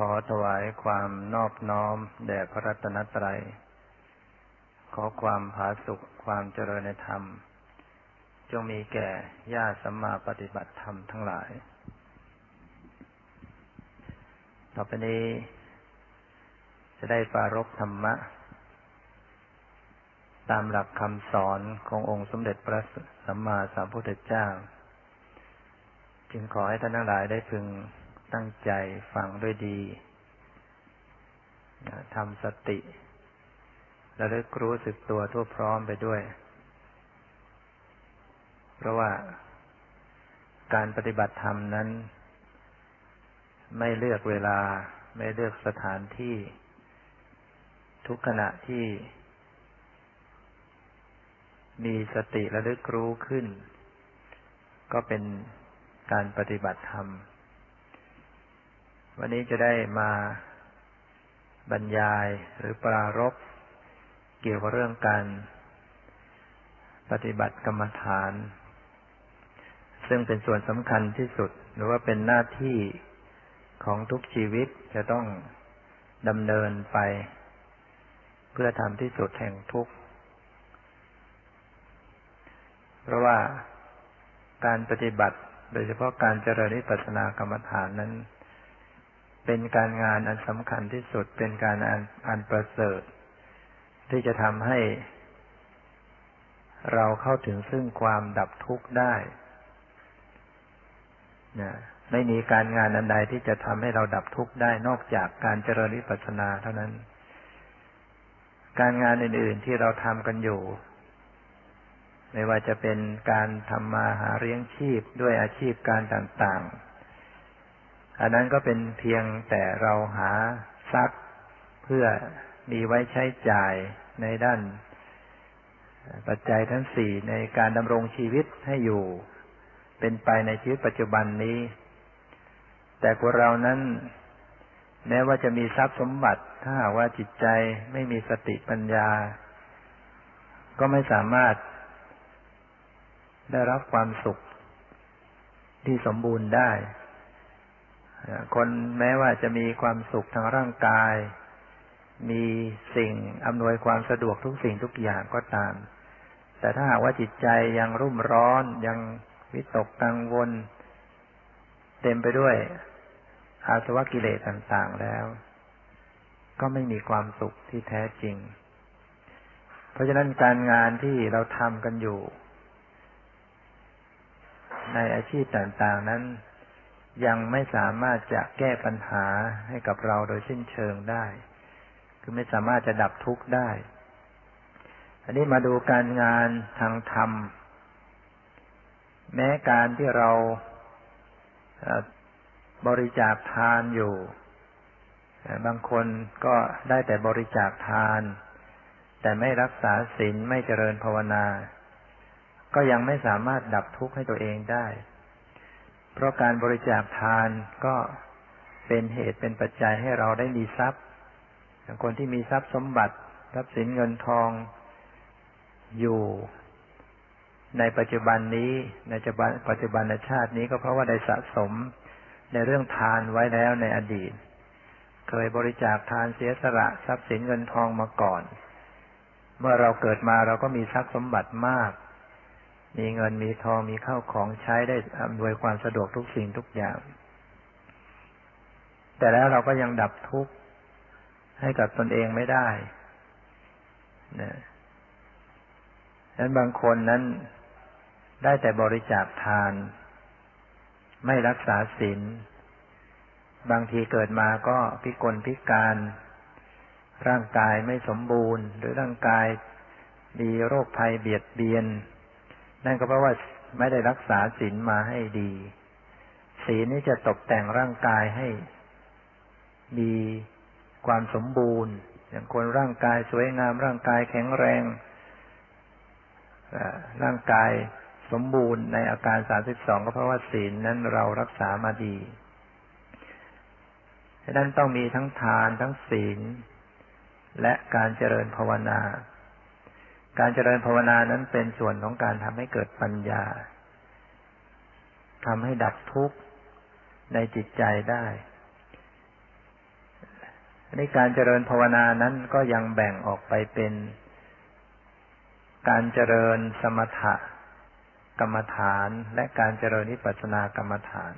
ขอถวายความนอบน้อม แด่พระรัตนตรัย ขอความผาสุขความเจริญในธรรม จงมีแก่ญาติสัมมาปฏิบัติธรรมทั้งหลาย ต่อไปนี้ จะได้ปารบธรรมะ ตามหลักคำสอนขององค์สมเด็จพระสัมมาสัมพุทธเจ้า จึงขอให้ท่านทั้งหลายได้พึง ตั้งใจฟังด้วยดีทำสติ และลึกรู้สึกตัวทั่วพร้อมไปด้วย เพราะว่าการปฏิบัติธรรมนั้น ไม่เลือกเวลา ไม่เลือกสถานที่ ทุกขณะที่ มีสติระลึกรู้ขึ้น ก็เป็นการปฏิบัติธรรม วันนี้จะได้มาบรรยายหรือปรารบเกี่ยวกับเรื่องการปฏิบัติกรรมฐาน ซึ่งเป็นส่วนสำคัญที่สุด หรือว่าเป็นหน้าที่ของทุกชีวิตจะต้องดำเนินไป เพื่อทำที่สุดแห่งทุกข์ เพราะว่าการปฏิบัติโดยเฉพาะการเจริญวิปัสสนากรรมฐานนั้น เป็นการงานอันสำคัญที่สุดเป็นการอันอันประเสริฐ ที่จะทำให้เราเข้าถึงซึ่งความดับทุกข์ได้นะไม่มีการงานอันใดที่จะทำให้เราดับทุกข์ได้นอกจากการเจริญวิปัสสนาเท่านั้น การงานอื่น ๆ ที่เราทำกันอยู่ ไม่ว่าจะเป็นการทำมาหาเลี้ยงชีพด้วยอาชีพการต่าง ๆ อันนั้นก็เป็นเพียงแต่เราหาทรัพย์เพื่อมีไว้ใช้จ่ายในด้านปัจจัยทั้งสี่ในการดำรงชีวิตให้อยู่ เป็นไปในชีวิตปัจจุบันนี้ แต่พวกเรานั้น แม้ว่าจะมีทรัพย์สมบัติ ถ้าหากว่าจิตใจไม่มีสติปัญญา ก็ไม่สามารถ ได้รับความสุขที่สมบูรณ์ได้ คนแม้ว่าจะมีความสุขทางร่างกาย มีสิ่งอำนวยความสะดวกทุกสิ่งทุกอย่างก็ตาม แต่ถ้าหากว่าจิตใจยังรุ่มร้อนยังวิตกกังวล เต็มไปด้วย อาสวะกิเลสต่างๆแล้ว ก็ไม่มีความสุขที่แท้จริง เพราะฉะนั้นการงานที่เราทำกันอยู่ ในอาชีพต่างๆนั้น ยังไม่สามารถจะแก้ปัญหาให้กับเราโดยสิ้นเชิงได้ คือไม่สามารถจะดับทุกข์ได้ อันนี้มาดูการงานทางธรรม แม้การที่เราบริจาคทานอยู่ บางคนก็ได้แต่บริจาคทาน แต่ไม่รักษาศีลไม่เจริญภาวนา ก็ยังไม่สามารถดับทุกข์ให้ตัวเองได้ เพราะการบริจาคทานก็เป็นเหตุเป็นปัจจัยให้เราได้มีทรัพย์อย่างคนที่มีทรัพย์สมบัติทรัพย์สินเงินทองอยู่ ในปัจจุบันนี้ในปัจจุบันชาตินี้ก็เพราะว่าได้สะสมในเรื่องทานไว้แล้วในอดีต เคยบริจาคทานเสียสละทรัพย์สินเงินทองมาก่อน เมื่อเราเกิดมาเราก็มีทรัพย์สมบัติมาก มีเงินมีทองมีข้าวของใช้ได้อำนวยความสะดวกทุกสิ่งทุกอย่าง แต่แล้วเราก็ยังดับทุกข์ให้กับตนเองไม่ได้นะดังนั้นบางคนนั้นได้แต่บริจาคทาน ไม่รักษาศีลบางทีเกิดมาก็พิกลพิการ ร่างกายไม่สมบูรณ์ หรือร่างกายมีโรคภัยเบียดเบียน นั่นก็เพราะว่าไม่ได้รักษาศีลมาให้ดี ศีลนี้จะตกแต่งร่างกายให้ มีความสมบูรณ์ อย่างคนร่างกายสวยงาม ร่างกายแข็งแรงร่างกายสมบูรณ์ในอาการสามสิบสองก็เพราะว่าศีลนั้นเรารักษามาดีดังนั้นต้องมีทั้งทานทั้งศีล และการเจริญภาวนา การเจริญภาวนานั้นเป็นส่วนของการทำให้เกิดปัญญาทำให้ดับทุกข์ในจิตใจได้นนี้การเจริญภาวนานั้นก็ยังแบ่งออกไปเป็น การเจริญสมถะกรรมฐาน และการเจริญนิพพานากรรมฐาน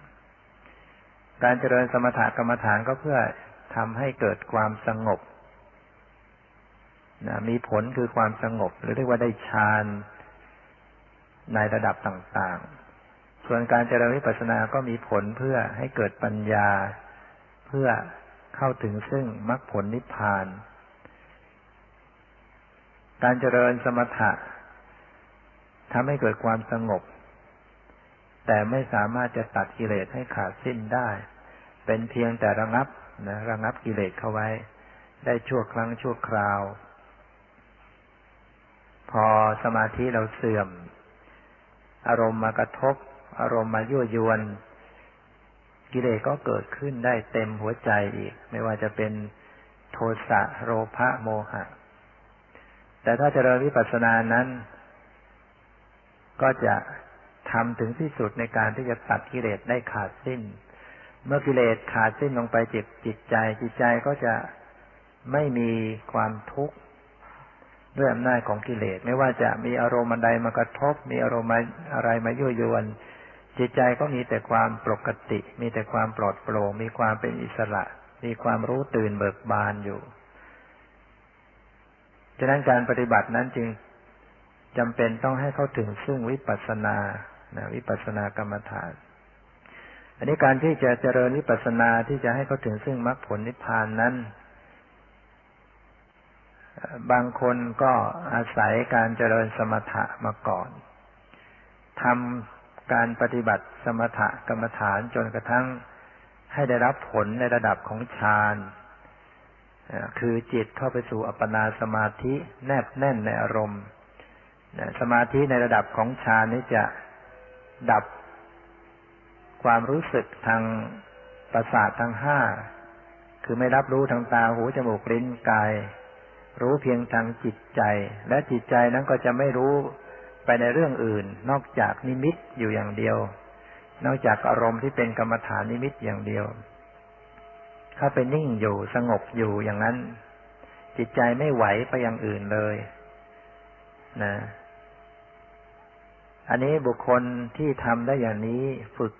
การเจริญสมถกรรมฐานก็เพื่อทำให้เกิดความสงบ นะมีผลคือความสงบ หรือเรียกว่าได้ฌานในระดับต่างๆ ส่วนการเจริญวิปัสสนาก็มีผลเพื่อให้เกิดปัญญา เพื่อเข้าถึงซึ่งมรรคผลนิพพาน การเจริญสมถะทำให้เกิดความสงบ แต่ไม่สามารถจะตัดกิเลสให้ขาดสิ้นได้ เป็นเพียงแต่ระงับนะระงับกิเลสเข้าไว้ ได้ชั่วครั้งชั่วคราว พอสมาธิเราเสื่อม อารมณ์มากระทบ อารมณ์มายั่วยวน กิเลสก็เกิดขึ้นได้เต็มหัวใจอีก ไม่ว่าจะเป็นโทสะโลภะโมหะ แต่ถ้าเจริญวิปัสสนานั้น ก็จะทำถึงที่สุดในการที่จะตัดกิเลสได้ขาดสิ้น เมื่อกิเลสขาดสิ้นลงไปจิตจิตใจ จิตใจก็จะไม่มีความทุกข์ ด้วยอำนาจของกิเลส ไม่ว่าจะมีอารมณ์ใดมากระทบ มีอารมณ์อะไรมายั่วยวน จิตใจก็มีแต่ความปกติ มีแต่ความปลอดโปร่ง มีความเป็นอิสระ มีความรู้ตื่นเบิกบานอยู่ ฉะนั้นการปฏิบัตินั้นจึงจำเป็นต้องให้เข้าถึงซึ่งวิปัสสนานะวิปัสสนากรรมฐาน อันนี้การที่จะเจริญวิปัสสนาที่จะให้เข้าถึงซึ่งมรรคผลนิพพานนั้น บางคนก็อาศัยการเจริญสมถะมาก่อนทำการปฏิบัติสมถะกรรมฐานจนกระทั่งให้ได้รับผลในระดับของฌานคือจิตเข้าไปสู่อัปปนาสมาธิแนบแน่นในอารมณ์สมาธิในระดับของฌานนี้จะดับความรู้สึกทางประสาททั้งห้า คือไม่รับรู้ทางตาหูจมูกลิ้นกาย รู้เพียงทางจิตใจ และจิตใจนั้นก็จะไม่รู้ไปในเรื่องอื่น นอกจากนิมิตอยู่อย่างเดียว นอกจากอารมณ์ที่เป็นกรรมฐานนิมิตอย่างเดียว ถ้าไปนิ่งอยู่สงบอยู่อย่างนั้น จิตใจไม่ไหวไปอย่างอื่นเลยนะอันนี้บุคคลที่ทำได้อย่างนี้ฝึก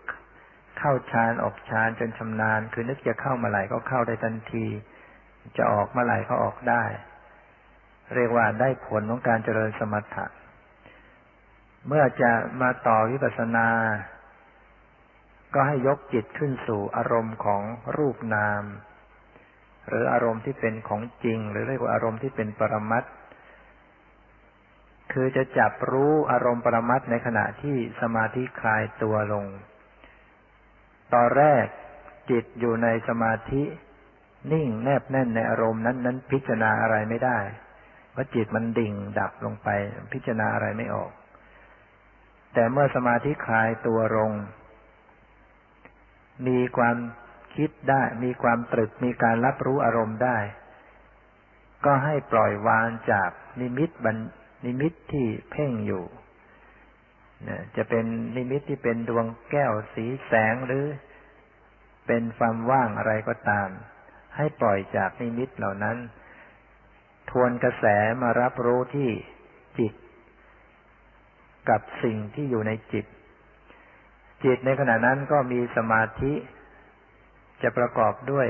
เข้าฌานออกฌานจนชำนาญ คือนึกจะเข้ามาไหร่ก็เข้าได้ทันที จะออกมาไหร่ก็ออกได้ เรียกว่าได้ผลของการเจริญสมถะ เมื่อจะมาต่อวิปัสสนา ก็ให้ยกจิตขึ้นสู่อารมณ์ของรูปนาม หรืออารมณ์ที่เป็นของจริง หรือเรียกว่าอารมณ์ที่เป็นปรมัตถคือจะจับรู้อารมณ์ปรมัตในขณะที่สมาธิคลายตัวลง ตอนแรกจิตอยู่ในสมาธิ นิ่งแนบแน่นในอารมณ์นั้นนั้นพิจารณาอะไรไม่ได้ เพราะจิตมันดิ่งดับลงไป พิจารณาอะไรไม่ออก แต่เมื่อสมาธิคลายตัวลง มีความคิดได้ มีความตรึก มีการรับรู้อารมณ์ได้ ก็ให้ปล่อยวางจากนิมิตบัญนิมิตที่เพ่งอยู่จะเป็นนิมิตที่เป็นดวงแก้วสีแสงหรือเป็นความว่างอะไรก็ตาม ให้ปล่อยจากนิมิตเหล่านั้น ทวนกระแสมารับรู้ที่จิต กับสิ่งที่อยู่ในจิต จิตในขณะนั้นก็มีสมาธิ จะประกอบด้วย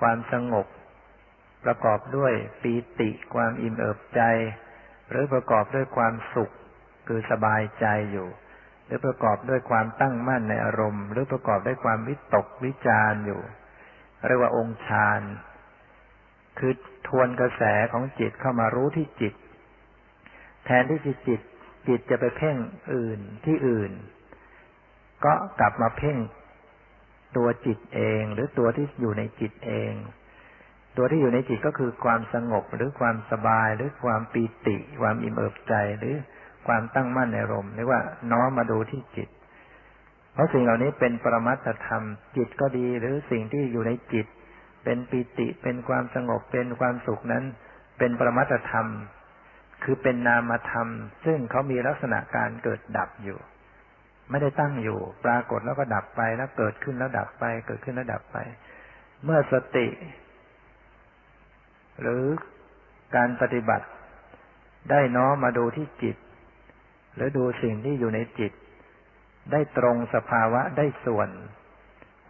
ความสงบ ประกอบด้วยปีติ ความอิ่มเอิบใจ หรือประกอบด้วยความสุข คือสบายใจอยู่ หรือประกอบด้วยความตั้งมั่นในอารมณ์ หรือประกอบด้วยความวิตกวิจารอยู่เรียกว่าองค์ฌาน คือทวนกระแสของจิตเข้ามารู้ที่จิต แทนที่จิตจิต จิตจะไปเพ่งอื่นที่อื่น ก็กลับมาเพ่งตัวจิตเอง หรือตัวที่อยู่ในจิตเอง ตัวที่อยู่ในจิตก็คือความสงบหรือความสบายหรือความปีติ ความอิ่มเอิบใจหรือความตั้งมั่นในลมเรียกว่าน้อมมาดูที่จิต เพราะสิ่งเหล่านี้เป็นปรมัตธรรม จิตก็ดีหรือสิ่งที่อยู่ในจิต เป็นปีติเป็นความสงบเป็นความสุขนั้น เป็นปรมัตธรรม คือเป็นนามธรรม ซึ่งเขามีลักษณะการเกิดดับอยู่ ไม่ได้ตั้งอยู่ ปรากฏแล้วก็ดับไปแล้วเกิดขึ้นแล้วดับไป เกิดขึ้นแล้วดับไป เมื่อสติ หรือการปฏิบัติ ได้น้อมมาดูที่จิต หรือดูสิ่งที่อยู่ในจิต ได้ตรงสภาวะได้ส่วน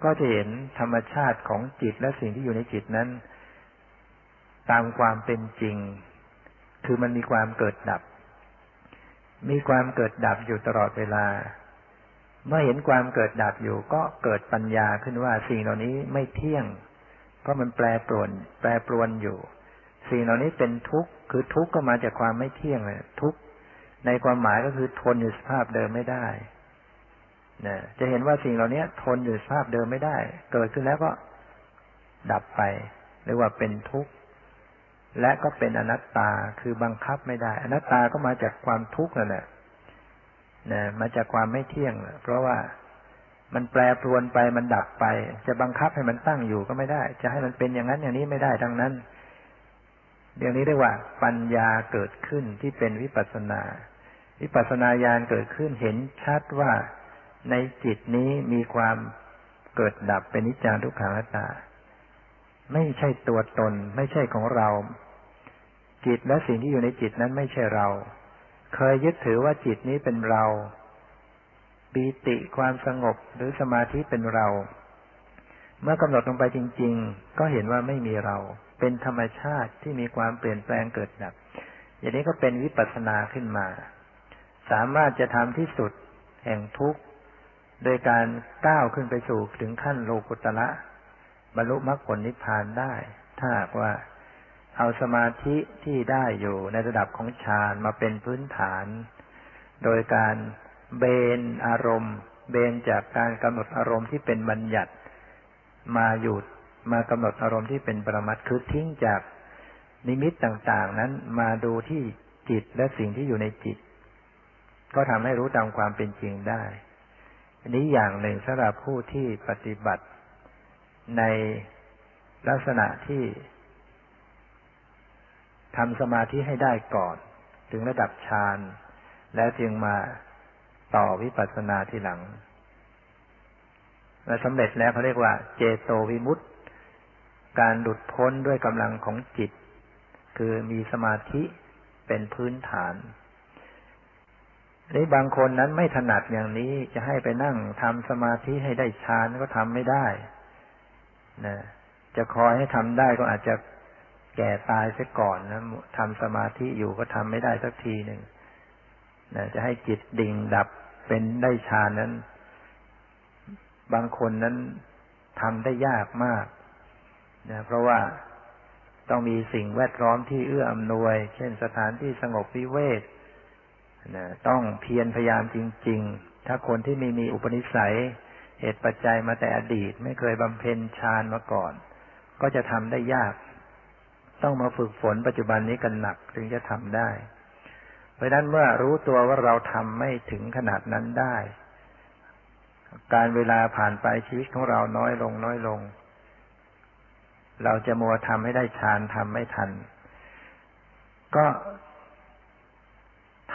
ก็จะเห็นธรรมชาติของจิตและสิ่งที่อยู่ในจิตนั้น ตามความเป็นจริง คือมันมีความเกิดดับ มีความเกิดดับอยู่ตลอดเวลา เมื่อเห็นความเกิดดับอยู่ ก็เกิดปัญญาขึ้นว่าสิ่งเหล่านี้ไม่เที่ยง เพราะมันแปรปรวน แปรปรวนอยู่ สิ่งเหล่านี้เป็นทุกข์ คือทุกข์ก็มาจากความไม่เที่ยงเลยทุกข์ในความหมายก็คือทนอยู่สภาพเดิมไม่ได้ นะจะเห็นว่าสิ่งเหล่านี้ทนอยู่สภาพเดิมไม่ได้ เกิดขึ้นแล้วก็ดับไปเรียกว่าเป็นทุกข์ และก็เป็นอนัตตาคือบังคับไม่ได้ อนัตตาก็มาจากความทุกข์นั่นแหละนะมาจากความไม่เที่ยง เพราะว่ามันแปรปรวนไปมันดับไป จะบังคับให้มันตั้งอยู่ก็ไม่ได้ จะให้มันเป็นอย่างนั้นอย่างนี้ไม่ได้ทั้งนั้นเรื่องนี้เรียกว่า ปัญญาเกิดขึ้นที่เป็นวิปัสนา วิปัสนาญาณเกิดขึ้นเห็นชัดว่า ในจิตนี้มีความเกิดดับเป็นนิจจังทุกขังนัตตา ไม่ใช่ตัวตน ไม่ใช่ของเรา จิตและสิ่งที่อยู่ในจิตนั้นไม่ใช่เรา เคยยึดถือว่าจิตนี้เป็นเราปีติความสงบหรือสมาธิเป็นเรา เมื่อกำหนดลงไปจริง ๆ ก็เห็นว่าไม่มีเรา เป็นธรรมชาติที่มีความเปลี่ยนแปลงเกิดดับ อย่างนี้ก็เป็นวิปัสสนาขึ้นมา สามารถจะทำที่สุดแห่งทุกข์ โดยการก้าวขึ้นไปสู่ถึงขั้นโลกุตละบรรลุมรรคผลนิพพานได้ ถ้าหากว่าเอาสมาธิที่ได้อยู่ในระดับของฌานมาเป็นพื้นฐาน โดยการเบนอารมณ์ เบนจากการกำหนดอารมณ์ที่เป็นบัญญัติมาอยู่มากำหนดอารมณ์ที่เป็นปรมัตคือทิ้งจากนิมิตต่างๆ นั้นมาดูที่จิตและสิ่งที่อยู่ในจิต ก็ทำให้รู้ตามความเป็นจริงได้ อันนี้อย่างหนึ่งสำหรับผู้ที่ปฏิบัติในลักษณะที่ทำสมาธิให้ได้ก่อน ถึงระดับฌานแล้วจึงมาต่อวิปัสสนาทีหลังและสำเร็จแล้วเขาเรียกว่า เจโตวิมุตติการหลุดพ้นด้วยกำลังของจิต คือมีสมาธิเป็นพื้นฐาน นี่บางคนนั้นไม่ถนัดอย่างนี้จะให้ไปนั่งทำสมาธิให้ได้ฌานก็ทำไม่ได้นะจะคอยให้ทำได้ก็อาจจะแก่ตายซะก่อนนะทำสมาธิอยู่ก็ทำไม่ได้สักทีหนึ่งนะจะให้จิตดิ่งดับเป็นได้ฌานนั้น บางคนนั้นทำได้ยากมากนะเพราะว่าต้องมีสิ่งแวดล้อมที่เอื้ออำนวย เช่นสถานที่สงบวิเวก นะต้องเพียรพยายามจริง ๆ ถ้าคนที่ไม่มีอุปนิสัย เหตุปัจจัยมาแต่อดีต ไม่เคยบำเพ็ญฌานมาก่อน ก็จะทำได้ยาก ต้องมาฝึกฝนปัจจุบันนี้กันหนักถึงจะทำได้ เพราะนั้นเมื่อรู้ตัวว่าเราทำไม่ถึงขนาดนั้นได้ การเวลาผ่านไปชีวิตของเราน้อยลงน้อยลง เราจะมัวทำให้ได้ฌานทำไม่ทัน ก็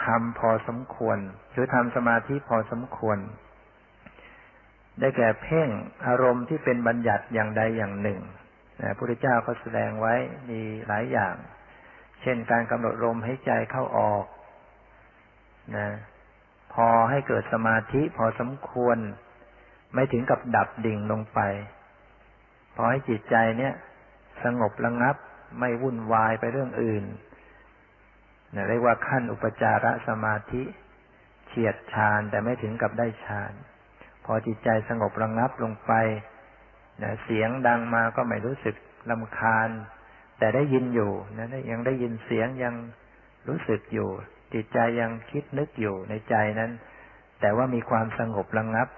ทำพอสมควร หรือทำสมาธิพอสมควร ได้แก่เพ่งอารมณ์ที่เป็นบัญญัติอย่างใดอย่างหนึ่งพระพุทธเจ้าก็แสดงไว้มีหลายอย่าง เช่นการกำหนดลมให้ใจเข้าออกนะพอให้เกิดสมาธิพอสมควร ไม่ถึงกับดับดิ่งลงไป พอให้จิตใจเนี่ย สงบระงับ ไม่วุ่นวายไปเรื่องอื่น เรียกว่าขั้นอุปจารสมาธิเฉียดฌานแต่ไม่ถึงกับได้ฌานพอจิตใจสงบระงับลงไปนะเสียงดังมาก็ไม่รู้สึกลำคาญ แต่ได้ยินอยู่นะยังได้ยินเสียงยังรู้สึกอยู่ จิตใจยังคิดนึกอยู่ในใจนั้น แต่ว่ามีความสงบระงับ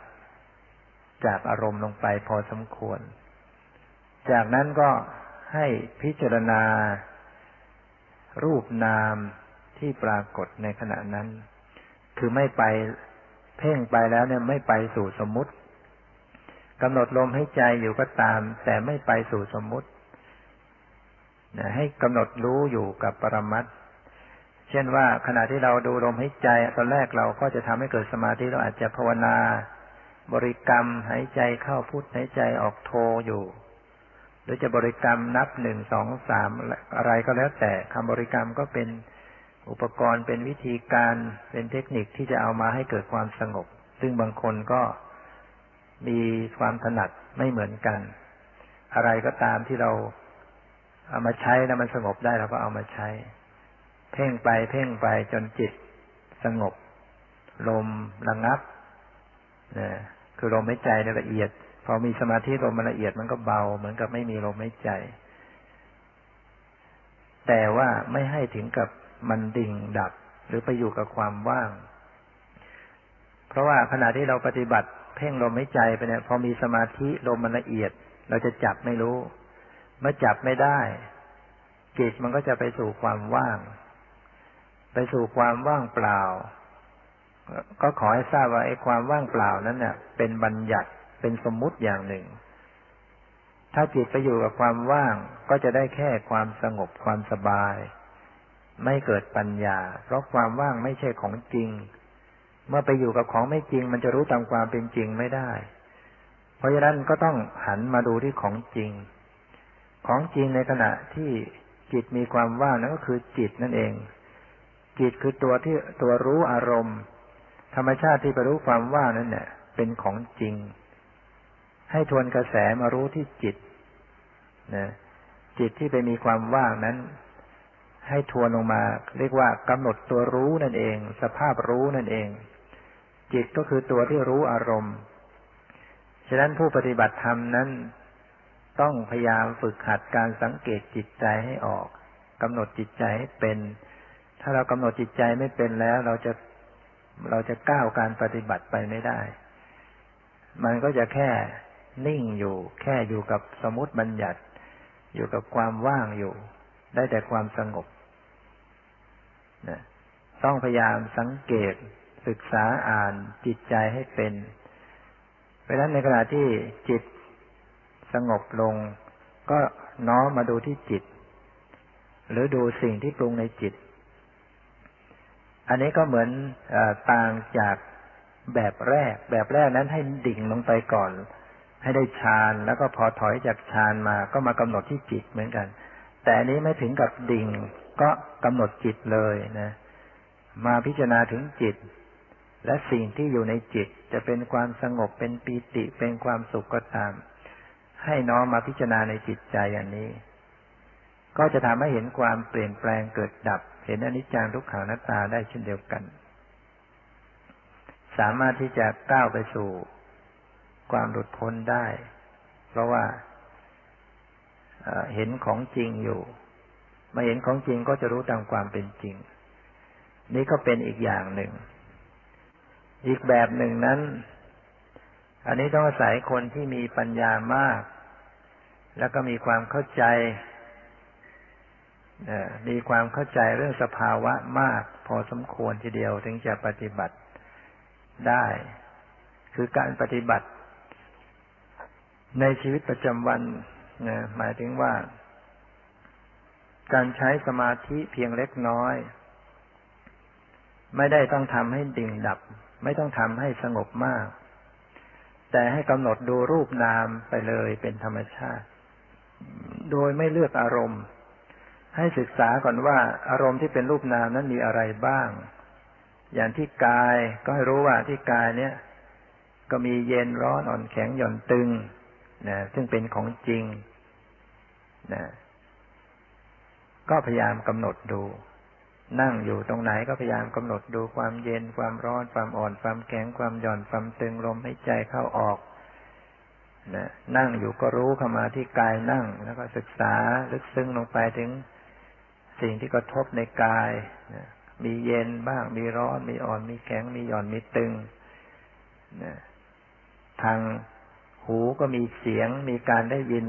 จากอารมณ์ลงไปพอสมควร จากนั้นก็ให้พิจารณา รูปนาม ที่ปรากฏในขณะนั้น คือไม่ไปเพ่งไปแล้วเนี่ยไม่ไปสู่สมมติกำหนดลมให้ใจอยู่ก็ตาม แต่ไม่ไปสู่สมมติให้กำหนดรู้อยู่กับปรมัตเช่นว่าขณะที่เราดูลมให้ใจ ตอนแรกเราก็จะทำให้เกิดสมาธิเราอาจจะภาวนา บริกรรมหายใจเข้าพุทหายใจออกโทอยู่หรือจะบริกรรมนับหนึ่งสองสามอะไรก็แล้วแต่คำบริกรรมก็เป็น อุปกรณ์เป็นวิธีการเป็นเทคนิคที่จะเอามาให้เกิดความสงบ ซึ่งบางคนก็มีความถนัดไม่เหมือนกัน อะไรก็ตามที่เราเอามาใช้แล้วมันสงบได้เราก็เอามาใช้ เพ่งไปเพ่งไปจนจิตสงบ ลมระงับนะคือลมหายใจในละเอียด พอมีสมาธิลมมันละเอียดมันก็เบา เหมือนกับไม่มีลมหายใจ แต่ว่าไม่ให้ถึงกับ มันดิ่งดับหรือไปอยู่กับความว่าง เพราะว่าขณะที่เราปฏิบัติ เพ่งลมหายใจไปเนี่ยพอมีสมาธิลมมันละเอียด เราจะจับไม่รู้ เมื่อจับไม่ได้จิตมันก็จะไปสู่ความว่าง ไปสู่ความว่างเปล่า ก็ขอให้ทราบว่าไอ้ความว่างเปล่านั้นเนี่ยเป็นบัญญัติเป็นสมมุติอย่างหนึ่ง ถ้าจิตไปอยู่กับความว่างก็จะได้แค่ความสงบความสบาย ไม่เกิดปัญญา เพราะความว่างไม่ใช่ของจริง เมื่อไปอยู่กับของไม่จริง มันจะรู้ตามความเป็นจริงไม่ได้ เพราะฉะนั้นก็ต้องหันมาดูที่ของจริง ของจริงในขณะที่จิตมีความว่างนั่นก็คือจิตนั่นเอง จิตคือตัวที่ตัวรู้อารมณ์ ธรรมชาติที่ไปรู้ความว่างนั่นเนี่ยเป็นของจริง ให้ทวนกระแสมารู้ที่จิตนะจิตที่ไปมีความว่างนั้น ให้ทวนลงมา เรียกว่ากำหนดตัวรู้นั่นเอง สภาพรู้นั่นเอง จิตก็คือตัวที่รู้อารมณ์ ฉะนั้นผู้ปฏิบัติธรรมนั้น ต้องพยายามฝึกหัดการสังเกตจิตใจให้ออกกำหนดจิตใจให้เป็น ถ้าเรากำหนดจิตใจไม่เป็นแล้ว เราจะเราจะก้าวการปฏิบัติไปไม่ได้ มันก็จะแค่นิ่งอยู่ แค่อยู่กับสมมติบัญญัติ อยู่กับความว่างอยู่ ได้แต่ความสงบ ต้องพยายามสังเกตศึกษาอ่านจิตใจให้เป็น เพราะฉะนั้นในขณะที่จิตสงบลง ก็น้อมมาดูที่จิต หรือดูสิ่งที่ปรุงในจิต อันนี้ก็เหมือนอต่างจากแบบแรก แบบแรกนั้นให้ดิ่งลงไปก่อน ให้ได้ฌานแล้วก็พอถอยจากฌานมาก็มากำหนดที่จิตเหมือนกัน แต่อันนี้ไม่ถึงกับดิ่ง ก็กำหนดจิตเลยนะ มาพิจารณาถึงจิต และสิ่งที่อยู่ในจิตจะเป็นความสงบเป็นปีติเป็นความสุขก็ตาม ให้น้อมมาพิจารณาในจิตใจอย่างนี้ ก็จะทำให้เห็นความเปลี่ยนแปลงเกิดดับ เห็นอนิจจังทุกขังนัตตาได้เช่นเดียวกัน สามารถที่จะก้าวไปสู่ ความหลุดพ้นได้ เพราะว่าเห็นของจริงอยู่ มาเห็นของจริงก็จะรู้ตามความเป็นจริง นี่ก็เป็นอีกอย่างหนึ่ง อีกแบบหนึ่งนั้น อันนี้ต้องอาศัยคนที่มีปัญญามาก แล้วก็มีความเข้าใจมีความเข้าใจเรื่องสภาวะมาก พอสมควรทีเดียวถึงจะปฏิบัติได้ คือการปฏิบัติ ในชีวิตประจำวันนะหมายถึงว่า การใช้สมาธิเพียงเล็กน้อย ไม่ได้ต้องทำให้ดิ่งดับ ไม่ต้องทำให้สงบมาก แต่ให้กำหนดดูรูปนามไปเลยเป็นธรรมชาติ โดยไม่เลือกอารมณ์ ให้ศึกษาก่อนว่า อารมณ์ที่เป็นรูปนามนั้นมีอะไรบ้าง อย่างที่กายก็ให้รู้ว่าที่กายเนี้ยก็มีเย็นร้อนอ่อนแข็งหย่อนตึงนะซึ่งเป็นของจริงนะ ก็พยายามกำหนดดู นั่งอยู่ตรงไหนก็พยายามกำหนดดูความเย็นความร้อนความอ่อนความแข็งความหย่อนความตึงลมให้ใจเข้าออกนะนั่งอยู่ก็รู้เข้ามาที่กายนั่ง แล้วก็ศึกษาลึกซึ้งลงไปถึงสิ่งที่กระทบในกายนะมีเย็นบ้าง มีร้อน มีอ่อน มีแข็ง มีหย่อน มีตึงนะทางหูก็มีเสียง มีการได้ยิน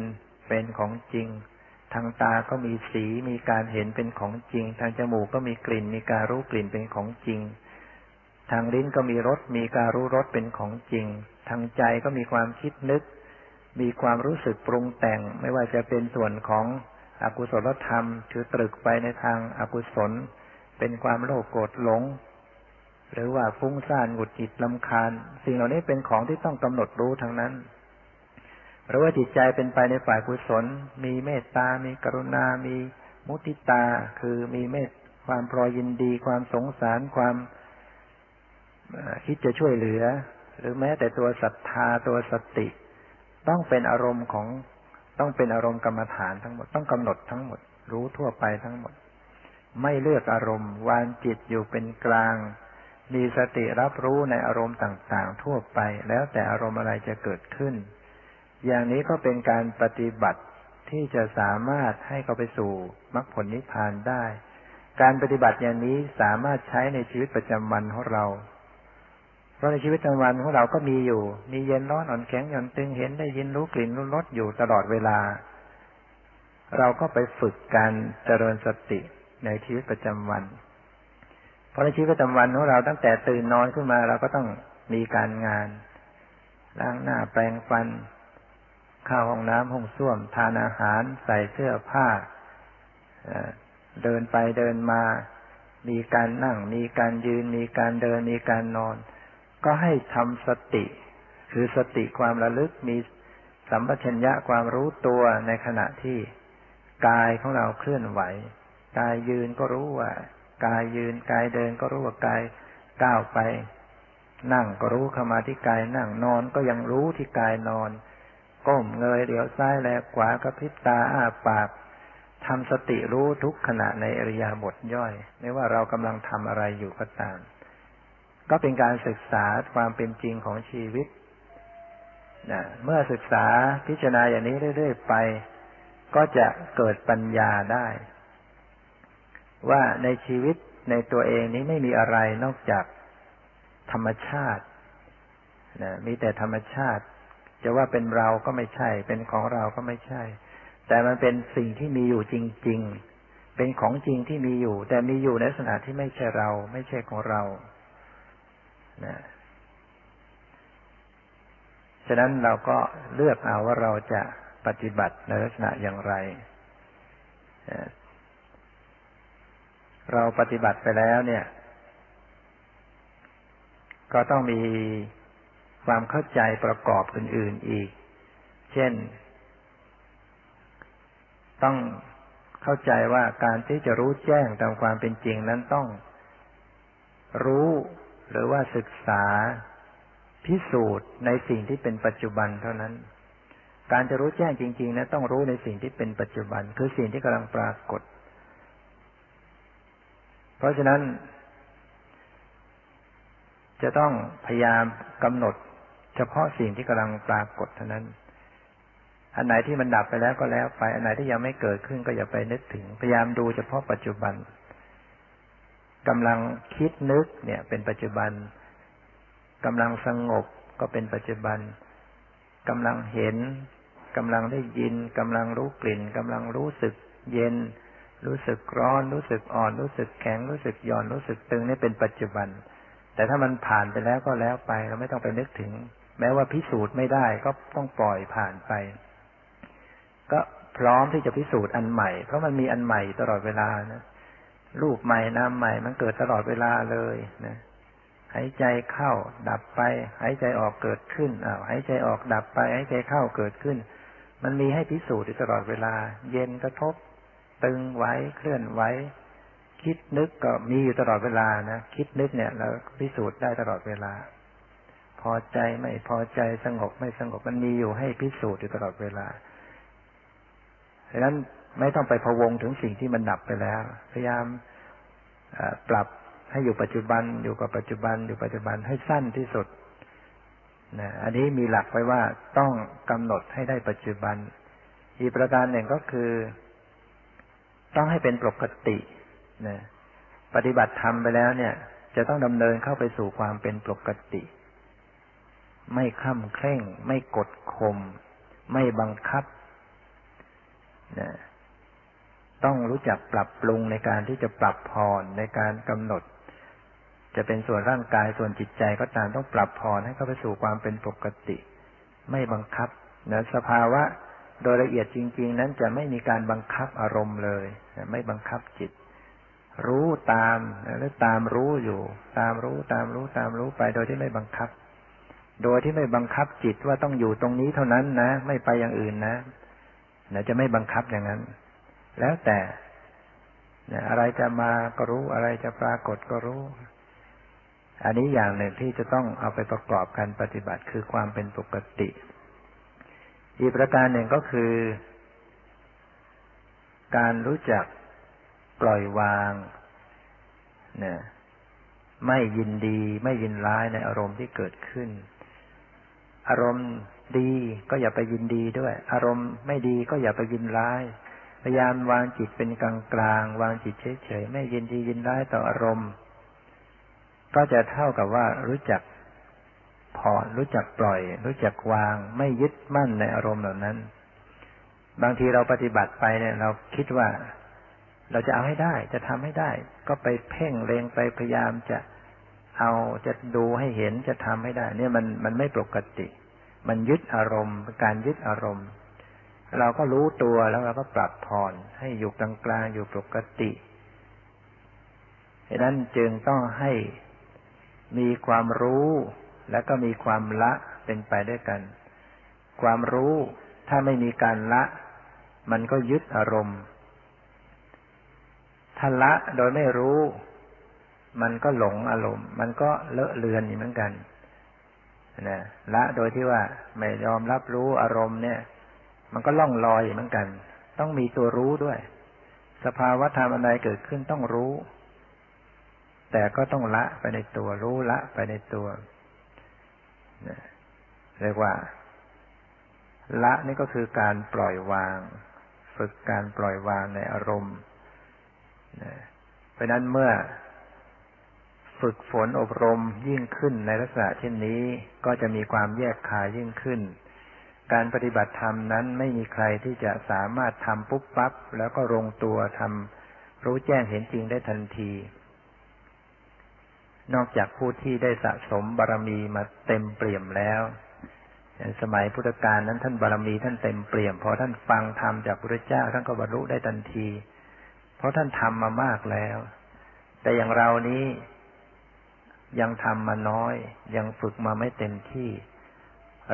เป็นของจริง ทางตาก็มีสีมีการเห็นเป็นของจริง ทางจมูกก็มีกลิ่น มีการรู้กลิ่นเป็นของจริง ทางลิ้นก็มีรสมีการรู้รสเป็นของจริง ทางใจก็มีความคิดนึก มีความรู้สึกปรุงแต่ง ไม่ว่าจะเป็นส่วนของอกุศลธรรม คือตรึกไปในทางอากุศล เป็นความโลภโกรธหลง หรือว่าฟุ้งซ่านหงุดหงิดลำคาญ สิ่งเหล่านี้เป็นของที่ต้องกำหนดรู้ทั้งนั้น หรือว่าจิตใจเป็นไปในฝ่ายกุศล มีเมตตา มีกรุณา มีมุติตา คือมีเมตความพรอยินดี ความสงสาร ความคิดจะช่วยเหลือ หรือแม้แต่ตัวศรัทธา ตัวสติ ต้องเป็นอารมณ์ของ ต้องเป็นอารมณ์กรรมฐานทั้งหมด ต้องกำหนดทั้งหมด รู้ทั่วไปทั้งหมด ไม่เลือกอารมณ์ วานจิตอยู่เป็นกลาง มีสติรับรู้ในอารมณ์ต่าง ๆ ทั่วไป แล้วแต่อารมณ์อะไรจะเกิดขึ้น อย่างนี้ก็เป็นการปฏิบัติที่จะสามารถให้เขาไปสู่มรรคผลนิพพานได้ การปฏิบัติอย่างนี้สามารถใช้ในชีวิตประจำวันของเรา เพราะในชีวิตประจำวันของเราก็มีอยู่ มีเย็นร้อนอ่อนแข็งหย่อนตึงเห็นได้ยินรู้กลิ่นรู้รสอยู่ตลอดเวลา เราก็ไปฝึกการเจริญสติในชีวิตประจำวัน เพราะในชีวิตประจำวันของเราตั้งแต่ตื่นนอนขึ้นมาเราก็ต้องมีการงานล้างหน้าแปรงฟัน เข้าห้องน้ำห้องส้วม ทานอาหารใส่เสื้อผ้าเดินไปเดินมา มีการนั่ง มีการยืน มีการเดิน มีการนอน ก็ให้ทำสติ คือสติความระลึกมีสัมปชัญญะความรู้ตัวในขณะที่กายของเราเคลื่อนไหว กายยืนก็รู้ว่า กายยืน กายเดินก็รู้ว่ากายก้าวไป นั่งก็รู้เข้ามาที่กายนั่งนอนก็ยังรู้ที่กายนอน ก้มเงยเดี๋ยวซ้ายแลขวากระพริบตาอ้าปากทำสติรู้ทุกขณะในอริยาบทย่อย ไม่ว่าเรากำลังทำอะไรอยู่ก็ตาม ก็เป็นการศึกษาความเป็นจริงของชีวิตนะเมื่อศึกษาพิจารณาอย่างนี้เรื่อยๆไป ก็จะเกิดปัญญาได้ ว่าในชีวิตในตัวเองนี้ไม่มีอะไรนอกจากธรรมชาตินะมีแต่ธรรมชาติ จะว่าเป็นเราก็ไม่ใช่ เป็นของเราก็ไม่ใช่ แต่มันเป็นสิ่งที่มีอยู่จริง ๆ เป็นของจริงที่มีอยู่ แต่มีอยู่ในลักษณะที่ไม่ใช่เรา ไม่ใช่ของเรานะฉะนั้นเราก็เลือกเอาว่าเราจะปฏิบัติในลักษณะอย่างไร เราปฏิบัติไปแล้วเนี่ย ก็ต้องมี ความเข้าใจประกอบอื่น ๆอีก เช่น ต้องเข้าใจว่าการที่จะรู้แจ้งตามความเป็นจริงนั้นต้องรู้หรือว่าศึกษาพิสูจน์ในสิ่งที่เป็นปัจจุบันเท่านั้น การจะรู้แจ้งจริง ๆนะต้องรู้ในสิ่งที่เป็นปัจจุบัน คือสิ่งที่กำลังปรากฏ เพราะฉะนั้น จะต้องพยายามกำหนด เฉพาะสิ่งที่กำลังปรากฏเท่านั้น อันไหนที่มันดับไปแล้วก็แล้วไป อันไหนที่ยังไม่เกิดขึ้นก็อย่าไปนึกถึง พยายามดูเฉพาะปัจจุบันกำลังคิดนึกเนี่ย เป็นปัจจุบันกำลังสงบก็เป็นปัจจุบันกำลังเห็นกำลังได้ยินกำลังรู้กลิ่นกำลังรู้สึกเย็น รู้สึกร้อน รู้สึกอ่อน รู้สึกแข็ง รู้สึกหย่อน รู้สึกตึงนี่เป็นปัจจุบัน แต่ถ้ามันผ่านไปแล้วก็แล้วไป เราไม่ต้องไปนึกถึง แม้ว่าพิสูจน์ไม่ได้ก็ต้องปล่อยผ่านไป ก็พร้อมที่จะพิสูจน์อันใหม่ เพราะมันมีอันใหม่ตลอดเวลานะรูปใหม่นามใหม่ มันเกิดตลอดเวลาเลยนะหายใจเข้า ดับไป หายใจออกเกิดขึ้นอ้าวหายใจออกดับไป หายใจเข้าเกิดขึ้น มันมีให้พิสูจน์อยู่ตลอดเวลา เย็นกระทบ ตึงไหวเคลื่อนไหวคิดนึกก็มีอยู่ตลอดเวลานะคิดนึกเนี่ยเราพิสูจน์ได้ตลอดเวลา พอใจไม่พอใจสงบไม่สงบมันมีอยู่ให้พิสูจน์อยู่ตลอดเวลาดังนั้นไม่ต้องไปพะวงถึงสิ่งที่มันดับไปแล้ว พยายามปรับให้อยู่ปัจจุบันอยู่กับปัจจุบันอยู่ปัจจุบันให้สั้นที่สุดนะอันนี้มีหลักไว้ว่าต้องกำหนดให้ได้ปัจจุบัน อีกประการหนึ่งก็คือ ต้องให้เป็นปกตินะปฏิบัติธรรมไปแล้วเนี่ย จะต้องดำเนินเข้าไปสู่ความเป็นปกติ ไม่ข้ามเคร่ง ไม่กดข่มไม่บังคับนะต้องรู้จักปรับปรุงในการที่จะปรับผ่อในการกำหนด จะเป็นส่วนร่างกายส่วนจิตใจก็ตามต้องปรับผ่อให้เข้าไปสู่ความเป็นปกติ ไม่บังคับนะสภาวะโดยละเอียดจริง ๆ นั้นจะไม่มีการบังคับอารมณ์เลยไม่บังคับจิต รู้ตามหรือตามรู้อยู่ ตามรู้ตามรู้ตามรู้ไปโดยที่ไม่บังคับ โดยที่ไม่บังคับจิตว่าต้องอยู่ตรงนี้เท่านั้นนะ ไม่ไปอย่างอื่นนะนะจะไม่บังคับอย่างนั้น แล้วแต่นะอะไรจะมาก็รู้อะไรจะปรากฏก็รู้ อันนี้อย่างหนึ่งที่จะต้องเอาไปประกอบการปฏิบัติคือความเป็นปกติ อีกประการหนึ่งก็คือ การรู้จักปล่อยวางเนี่ยไม่ยินดีไม่ยินร้ายในอารมณ์ที่เกิดขึ้น อารมณ์ดีก็อย่าไปยินดีด้วย อารมณ์ไม่ดีก็อย่าไปยินร้าย พยายามวางจิตเป็นกลางกลางวางจิตเฉยๆไม่ยินดียินร้ายต่ออารมณ์ ก็จะเท่ากับว่ารู้จักผ่อนรู้จักปล่อย รู้จักวาง ไม่ยึดมั่นในอารมณ์เหล่านั้น บางทีเราปฏิบัติไปเนี่ยเราคิดว่า เราจะเอาให้ได้ จะทำให้ได้ ก็ไปเพ่งเลงไปพยายามจะ เอาจะดูให้เห็นจะทำให้ได้ เนี่ยมันมันไม่ปกติ มันยึดอารมณ์ การยึดอารมณ์ เราก็รู้ตัวแล้วเราก็ปรับผ่อนให้อยู่กลางกลางอยู่ปกติดังนั้นจึงต้องให้มีความรู้แล้วก็มีความละเป็นไปด้วยกัน ความรู้ถ้าไม่มีการละ มันก็ยึดอารมณ์ถ้าละโดยไม่รู้ มันก็หลงอารมณ์ มันก็เลอะเลือนอยู่เหมือนกันนะละโดยที่ว่าไม่ยอมรับรู้อารมณ์เนี่ย มันก็ล่องลอยเหมือนกัน ต้องมีตัวรู้ด้วย สภาวะธรรมอะไรเกิดขึ้นต้องรู้ แต่ก็ต้องละไปในตัวรู้ละไปในตัวเรียกว่า ละนี่ก็คือการปล่อยวาง ฝึกการปล่อยวางในอารมณ์เพราะนั้นเมื่อ ฝึกฝนอบรมยิ่งขึ้นในลักษณะเช่นนี้ ก็จะมีความแยกขายยิ่งขึ้น การปฏิบัติธรรมนั้นไม่มีใครที่จะสามารถทำปุ๊บปั๊บแล้วก็ลงตัวทำรู้แจ้งเห็นจริงได้ทันที นอกจากผู้ที่ได้สะสมบารรมีมาเต็มเปี่ยมแล้วสมัยพุทธกาลนั้นท่านบารรมีท่านเต็มเปี่ยมพอท่านฟังธรรมจากพระเจ้าท่านก็บรรลุได้ทันที เพราะท่านทำมามากแล้ว แต่อย่างเรานี้ ยังทำมาน้อย ยังฝึกมาไม่เต็มที่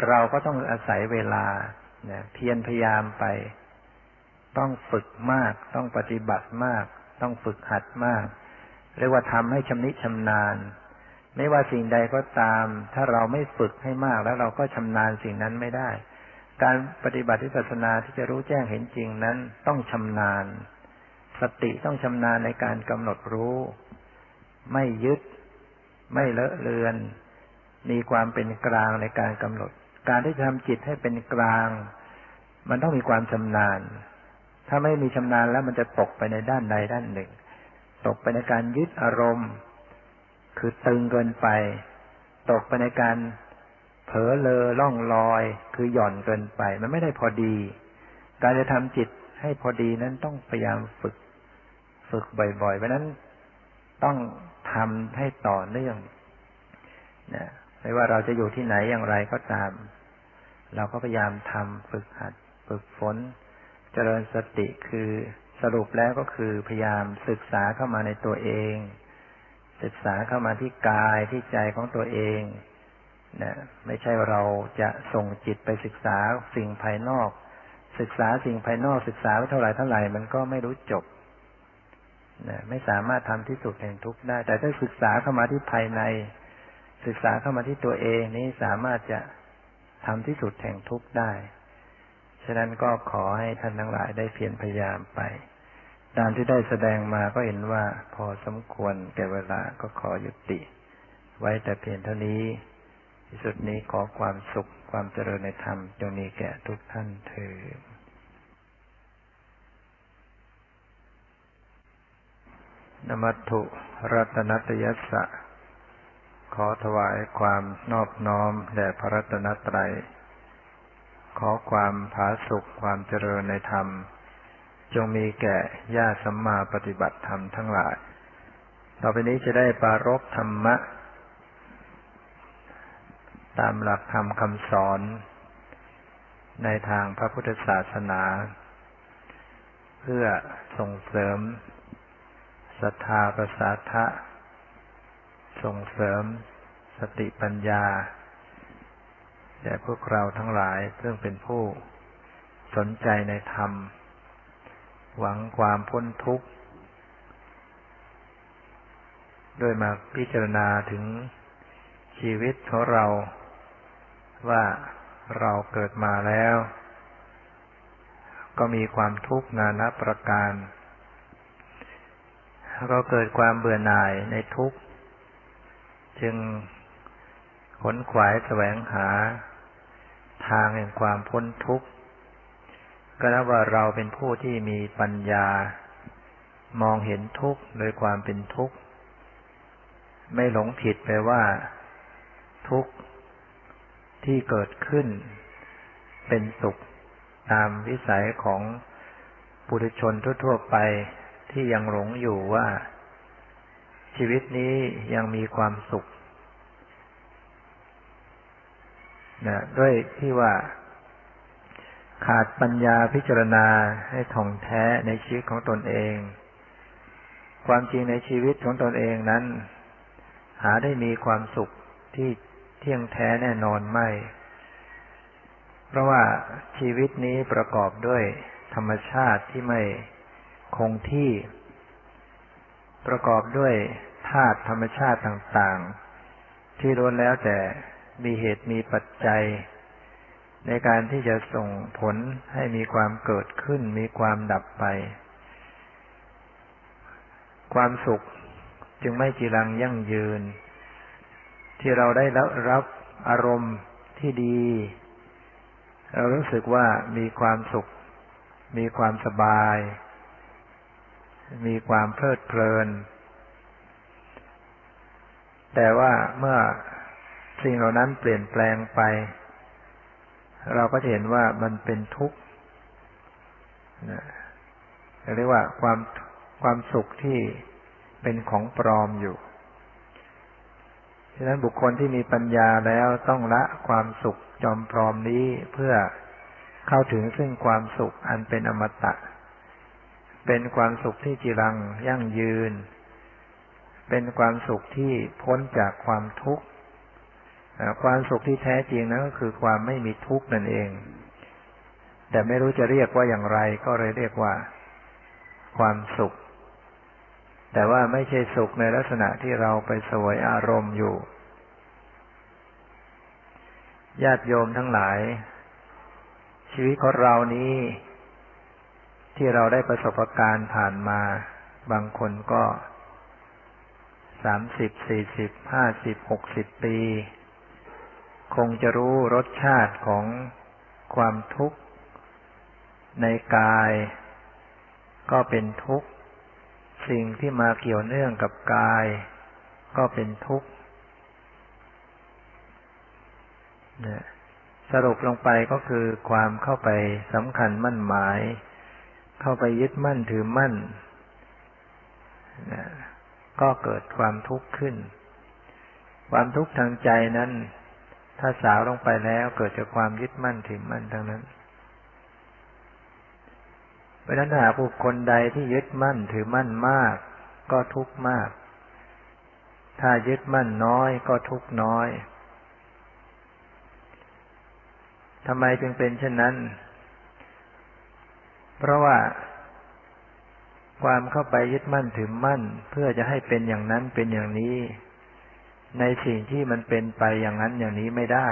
เราก็ต้องอาศัยเวลาเนี่ยเพียรพยายามไป ต้องฝึกมาก ต้องปฏิบัติมาก ต้องฝึกหัดมาก เรียกว่าทำให้ชำนิชำนาญ ไม่ว่าสิ่งใดก็ตาม ถ้าเราไม่ฝึกให้มากแล้วเราก็ชำนาญสิ่งนั้นไม่ได้ การปฏิบัติวิปัสสนาที่จะรู้แจ้งเห็นจริงนั้น ต้องชำนาญ สติต้องชำนาญในการกำหนดรู้ ไม่ยึด ไม่เลอะเลือน มีความเป็นกลางในการกำหนด การที่จะทำจิตให้เป็นกลาง มันต้องมีความชำนาญ ถ้าไม่มีชำนาญแล้วมันจะตกไปในด้านใดด้านหนึ่ง ตกไปในการยึดอารมณ์ คือตึงเกินไป ตกไปในการเผลอเลอล่องลอย คือหย่อนเกินไป มันไม่ได้พอดี การจะทำจิตให้พอดีนั้นต้องพยายามฝึก ฝึกบ่อยๆ เพราะนั้นต้อง ทำให้ต่อเนื่องนะไม่ว่าเราจะอยู่ที่ไหนอย่างไรก็ตาม เราก็พยายามทำฝึกหัด ฝึกฝน เจริญสติคือสรุปแล้วก็คือพยายามศึกษาเข้ามาในตัวเอง ศึกษาเข้ามาที่กายที่ใจของตัวเองนะไม่ใช่เราจะส่งจิตไปศึกษาสิ่งภายนอก ศึกษาสิ่งภายนอกศึกษาไว้เท่าไหร่เท่าไหร่มันก็ไม่รู้จบ ไม่สามารถทำที่สุดแห่งทุกข์ได้ แต่ถ้าศึกษาเข้ามาที่ภายใน ศึกษาเข้ามาที่ตัวเองนี้สามารถจะทำที่สุดแห่งทุกข์ได้ ฉะนั้นก็ขอให้ท่านทั้งหลายได้เพียรพยายามไป ตามที่ได้แสดงมาก็เห็นว่าพอสมควรแก่เวลาก็ขอยุติ ไว้แต่เพียงเท่านี้ ที่สุดนี้ขอความสุขความเจริญในธรรมจงมีแก่ทุกท่านเถิด นมัตถุรัตนตยัสสะ ขอถวายความนอบน้อมแด่พระรัตนตรัย ขอความผาสุขความเจริญในธรรม จงมีแก่ญาติสัมมาปฏิบัติธรรมทั้งหลาย ต่อไปนี้จะได้ปารบธรรมะ ตามหลักธรรมคำสอน ในทางพระพุทธศาสนา เพื่อส่งเสริม ศรัทธาประสาทะ ส่งเสริม สติปัญญาแด่พวกเราทั้งหลายซึ่งเป็นผู้สนใจในธรรม หวังความพ้นทุกข์ด้วยมาพิจารณาถึงชีวิตของเรา ว่าเราเกิดมาแล้ว ก็มีความทุกข์นานาประการ เราเกิดความเบื่อหน่ายในทุกข์ จึงขนขวายแสวงหาทางแห่งความพ้นทุกข์ ก็นับว่าเราเป็นผู้ที่มีปัญญา มองเห็นทุกข์โดยความเป็นทุกข์ ไม่หลงผิดไปว่าทุกข์ที่เกิดขึ้นเป็นสุขตามวิสัยของปุถุชนทั่วๆไป ที่ยังหลงอยู่ว่า ชีวิตนี้ยังมีความสุขนะด้วยที่ว่า ขาดปัญญาพิจารณาให้ท่องแท้ในชีวิตของตนเอง ความจริงในชีวิตของตนเองนั้น หาได้มีความสุขที่เที่ยงแท้แน่นอนไม่ เพราะว่าชีวิตนี้ประกอบด้วยธรรมชาติที่ไม่ คงที่ ประกอบด้วยธาตุธรรมชาติต่างๆ ที่ล้วนแล้วแต่มีเหตุมีปัจจัย ในการที่จะส่งผลให้มีความเกิดขึ้น มีความดับไป ความสุขจึงไม่จีรังยั่งยืน ที่เราได้รับอารมณ์ที่ดี เรารู้สึกว่ามีความสุข มีความสบาย มีความเพลิดเพลิน แต่ว่าเมื่อสิ่งเหล่านั้นเปลี่ยนแปลงไป เราก็จะเห็นว่ามันเป็นทุกข์เรียกว่าความความสุขที่เป็นของปลอมอยู่ฉะนั้นบุคคลที่มีปัญญาแล้วต้องละความสุขจอมพรอมนี้เพื่อเข้าถึงซึ่งความสุขอันเป็นอมตะ เป็นความสุขที่จีรังยั่งยืน เป็นความสุขที่พ้นจากความทุกข์ความสุขที่แท้จริงนั้นก็คือความไม่มีทุกข์นั่นเอง แต่ไม่รู้จะเรียกว่าอย่างไร ก็เลยเรียกว่า ความสุข แต่ว่าไม่ใช่สุขในลักษณะที่เราไปสวยอารมณ์อยู่ ญาติโยมทั้งหลาย ชีวิตของเรานี้ ที่เราได้ประสบการณ์ผ่านมา บางคนก็สามสิบสี่สิบห้าสิบหกสิบปี คงจะรู้รสชาติของความทุกข์ ในกาย ก็เป็นทุกข์ สิ่งที่มาเกี่ยวเนื่องกับกาย ก็เป็นทุกข์สรุปลงไปก็คือความเข้าไปสำคัญมั่นหมาย เข้าไปยึดมั่นถือมั่นก็เกิดความทุกข์ขึ้น ความทุกข์ทางใจนั้น ถ้าสาวลงไปแล้วเกิดจากความยึดมั่นถือมั่นทั้งนั้นเพราะนั้นหากบุคคลใดที่ยึดมั่นถือมั่นมาก ก็ทุกข์มาก ถ้ายึดมั่นน้อยก็ทุกข์น้อยทำไมจึงเป็นเช่นนั้น เพราะว่า ความเข้าไปยึดมั่นถือมั่น เพื่อจะให้เป็นอย่างนั้นเป็นอย่างนี้ ในสิ่งที่มันเป็นไปอย่างนั้นอย่างนี้ไม่ได้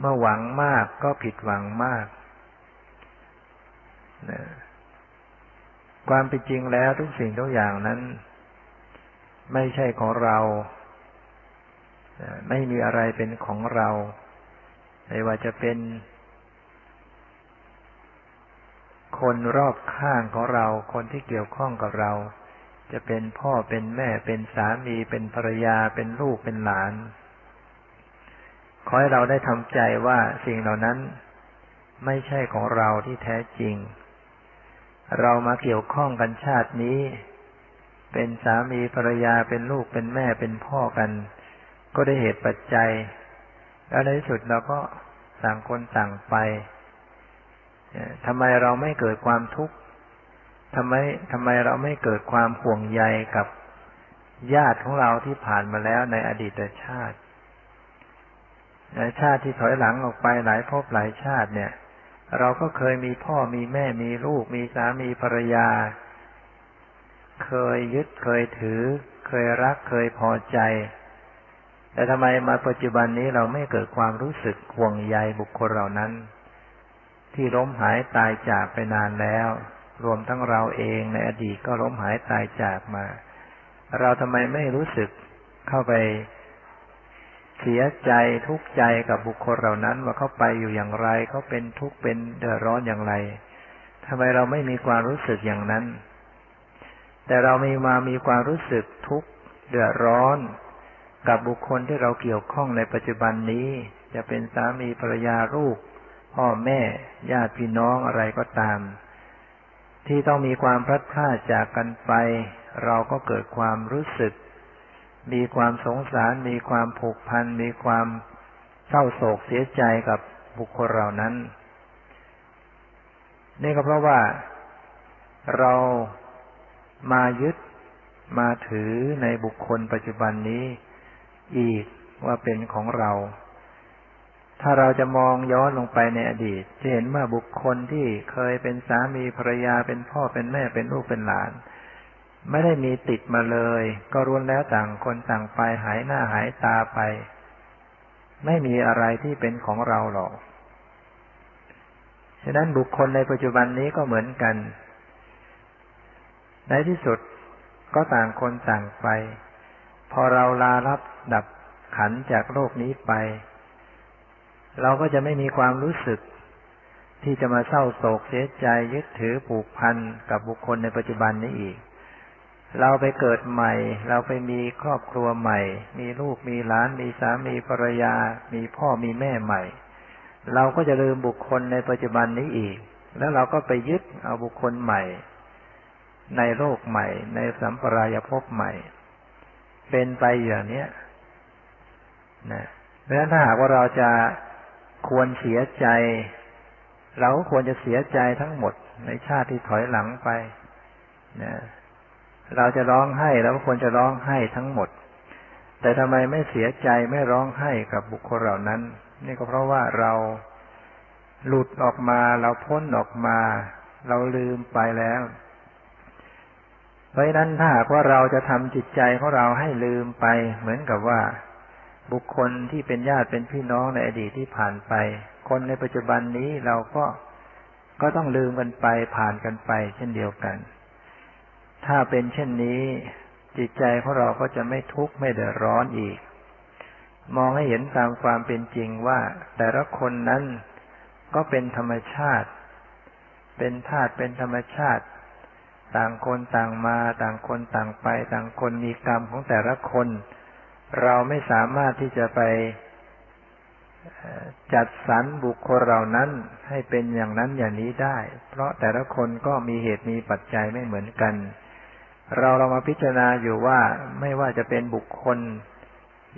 เมื่อหวังมากก็ผิดหวังมากความเป็นจริงแล้วทุกสิ่งทุกอย่างนั้น ไม่ใช่ของเรา ไม่มีอะไรเป็นของเรา ไม่ว่าจะเป็น คนรอบข้างของเรา คนที่เกี่ยวข้องกับเรา จะเป็นพ่อเป็นแม่เป็นสามีเป็นภรรยาเป็นลูกเป็นหลาน ขอให้เราได้ทำใจว่าสิ่งเหล่านั้น ไม่ใช่ของเราที่แท้จริง เรามาเกี่ยวข้องกันชาตินี้ เป็นสามีภรรยาเป็นลูกเป็นแม่เป็นพ่อกัน ก็ได้เหตุปัจจัย แล้วในที่สุดเราก็ต่างคนต่างไป ทำไมเราไม่เกิดความทุกข์ทำไมทำไมเราไม่เกิดความห่วงใยกับญาติของเราที่ผ่านมาแล้วในอดีตชาติชาติที่ถอยหลังออกไปหลายภพหลายชาติเนี่ย เราก็เคยมีพ่อมีแม่มีลูก มีสามีภรรยา เคยยึดเคยถือ เคยรักเคยพอใจ แต่ทำไมมาปัจจุบันนี้เราไม่เกิดความรู้สึกห่วงใยบุคคลเหล่านั้น ที่ล้มหายตายจากไปนานแล้ว รวมทั้งเราเองในอดีตก็ล้มหายตายจากมา เราทำไมไม่รู้สึกเข้าไปเสียใจทุกข์ใจกับบุคคลเหล่านั้นว่าเขาไปอยู่อย่างไรเขาเป็นทุกข์เป็นเดือดร้อนอย่างไรทำไมเราไม่มีความรู้สึกอย่างนั้น แต่เรามีมามีความรู้สึกทุกข์เดือดร้อนกับบุคคลที่เราเกี่ยวข้องในปัจจุบันนี้ จะเป็นสามีภรรยาลูก พ่อแม่ญาติพี่น้องอะไรก็ตาม ที่ต้องมีความพลัดพรากจากกันไป เราก็เกิดความรู้สึก มีความสงสาร มีความผูกพัน มีความเศร้าโศกเสียใจกับบุคคลเหล่านั้น นี่ก็เพราะว่าเรามายึดมาถือในบุคคลปัจจุบันนี้ อีกว่าเป็นของเรา ถ้าเราจะมองย้อนลงไปในอดีต จะเห็นว่าบุคคลที่เคยเป็นสามีภรรยาเป็นพ่อเป็นแม่เป็นลูกเป็นหลาน ไม่ได้มีติดมาเลย ก็รวนแล้วต่างคนต่างไปหายหน้าหายตาไป ไม่มีอะไรที่เป็นของเราหรอกฉะนั้นบุคคลในปัจจุบันนี้ก็เหมือนกัน ในที่สุดก็ต่างคนต่างไป พอเราลารับดับขันจากโลกนี้ไป เราก็จะไม่มีความรู้สึก ที่จะมาเศร้าโศกเสียใจยึดถือผูกพันกับบุคคลในปัจจุบันนี้อีก เราไปเกิดใหม่ เราไปมีครอบครัวใหม่ มีลูกมีหลาน มีสามีภรรยา มีพ่อมีแม่ใหม่ เราก็จะลืมบุคคลในปัจจุบันนี้อีก แล้วเราก็ไปยึดเอาบุคคลใหม่ ในโลกใหม่ ในสัมปรายภพใหม่ เป็นไปอย่างนี้นะเพราะฉะนั้นถ้าหากว่าเราจะ ควรเสียใจ เราควรจะเสียใจทั้งหมดในชาติที่ถอยหลังไปนะเราจะร้องไห้แล้วควรจะร้องไห้ทั้งหมด แต่ทำไมไม่เสียใจไม่ร้องไห้กับบุคคลเหล่านั้น นี่ก็เพราะว่าเราหลุดออกมา เราพ้นออกมา เราลืมไปแล้ว เพราะนั้นถ้าหากว่าเราจะทำจิตใจของเราให้ลืมไป เหมือนกับว่า บุคคลที่เป็นญาติเป็นพี่น้องในอดีตที่ผ่านไป คนในปัจจุบันนี้เราก็ก็ต้องลืมกันไปผ่านกันไป เช่นเดียวกัน ถ้าเป็นเช่นนี้ จิตใจของเราก็จะไม่ทุกข์ไม่เดือดร้อนอีก มองให้เห็นตามความเป็นจริงว่า แต่ละคนนั้นก็เป็นธรรมชาติ เป็นธาตุเป็นธรรมชาติ ต่างคนต่างมา ต่างคนต่างไป ต่างคนมีกรรมของแต่ละคน เราไม่สามารถที่จะไปจัดสรรบุคคลเหล่านั้นให้เป็นอย่างนั้นอย่างนี้ได้ เพราะแต่ละคนก็มีเหตุมีปัจจัยไม่เหมือนกัน เราเรามาพิจารณาอยู่ว่าไม่ว่าจะเป็นบุคคล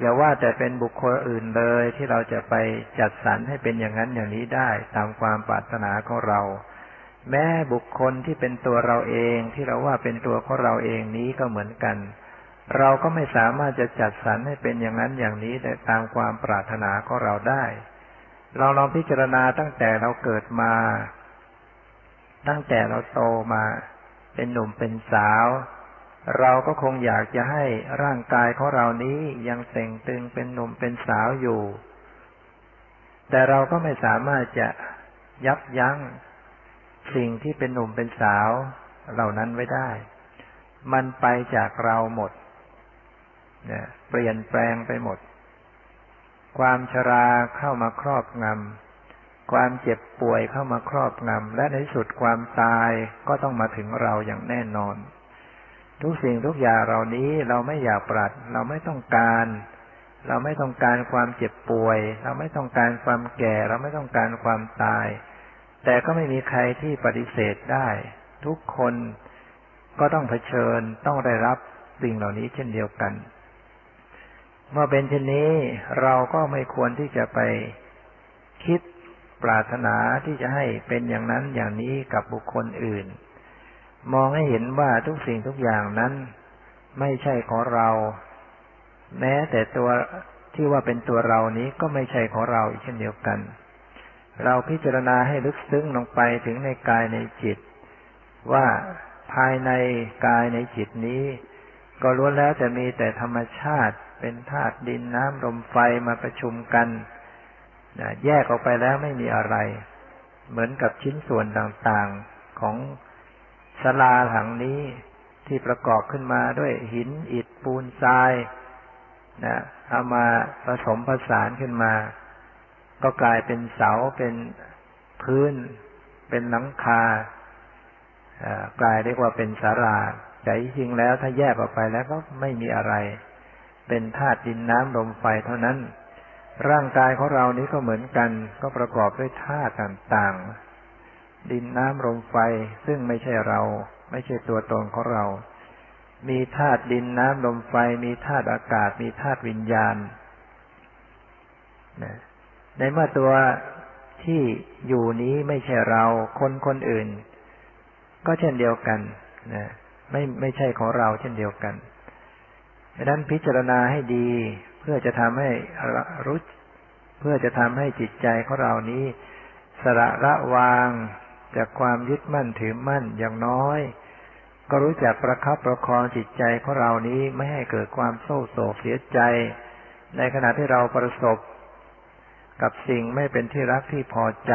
อย่าว่าแต่เป็นบุคคลอื่นเลยที่เราจะไปจัดสรรให้เป็นอย่างนั้นอย่างนี้ได้ ตามความปรารถนาของเรา แม้บุคคลที่เป็นตัวเราเองที่เราว่าเป็นตัวของเราเองนี้ก็เหมือนกัน เราก็ไม่สามารถจะจัดสรรให้เป็นอย่างนั้นอย่างนี้ได้ตามความปรารถนาของเราได้ เราลองพิจารณาตั้งแต่เราเกิดมา ตั้งแต่เราโตมา เป็นหนุ่มเป็นสาว เราก็คงอยากจะให้ร่างกายของเรานี้ยังเต่งตึงเป็นหนุ่มเป็นสาวอยู่ แต่เราก็ไม่สามารถจะยับยั้งสิ่งที่เป็นหนุ่มเป็นสาวเหล่านั้นไว้ได้ มันไปจากเราหมด นี่ยเปลี่ยนแปลงไปหมด ความชราเข้ามาครอบงำความเจ็บป่วยเข้ามาครอบงำและในสุดความตายก็ต้องมาถึงเราอย่างแน่นอน ทุกสิ่งทุกอย่างเหล่านี้เราไม่อยากปรัด เราไม่ต้องการ เราไม่ต้องการความเจ็บป่วย เราไม่ต้องการความแก่ เราไม่ต้องการความตาย แต่ก็ไม่มีใครที่ปฏิเสธได้ ทุกคนก็ต้องเผชิญต้องได้รับสิ่งเหล่านี้เช่นเดียวกัน เมื่อเป็นเช่นนี้เราก็ไม่ควรที่จะไปคิดปรารถนาที่จะให้เป็นอย่างนั้นอย่างนี้กับบุคคลอื่น มองให้เห็นว่าทุกสิ่งทุกอย่างนั้น ไม่ใช่ของเรา แม้แต่ตัวที่ว่าเป็นตัวเรานี้ก็ไม่ใช่ของเราอีกเช่นเดียวกัน เราพิจารณาให้ลึกซึ้งลงไปถึงในกายในจิต ว่าภายในกายในจิตนี้ ก็ล้วนแล้วจะมีแต่ธรรมชาติ เป็นธาตุดินน้ำลมไฟมาประชุมกันแยกออกไปแล้วไม่มีอะไร เหมือนกับชิ้นส่วนต่างๆของศาลาหลังนี้ที่ประกอบขึ้นมาด้วยหินอิฐปูนทรายนะเอามาผสมผสานขึ้นมา ก็กลายเป็นเสาเป็นพื้น เป็นหลังคากลายเรียกว่าเป็นสาราแต่จริงแล้วถ้าแยกออกไปแล้วก็ไม่มีอะไร เป็นธาตุดินน้ำลมไฟเท่านั้น ร่างกายของเรานี้ก็เหมือนกัน ก็ประกอบด้วยธาตุต่างๆ ดินน้ำลมไฟซึ่งไม่ใช่เรา ไม่ใช่ตัวตนของเรา มีธาตุดินน้ำลมไฟ มีธาตุอากาศ มีธาตุวิญญาณในเมื่อตัวที่อยู่นี้ไม่ใช่เราคนคนอื่น ก็เช่นเดียวกันนะไม่ไม่ใช่ของเราเช่นเดียวกัน ดังนั้นพิจารณาให้ดี เพื่อจะทำให้รู้เพื่อจะทำให้จิตใจของเรานี้ สระละวางจากความยึดมั่นถือมั่นอย่างน้อย ก็รู้จักประคับประคองจิตใจของเรานี้ไม่ให้เกิดความโศกโศกเสียใจ ในขณะที่เราประสบ กับสิ่งไม่เป็นที่รักที่พอใจ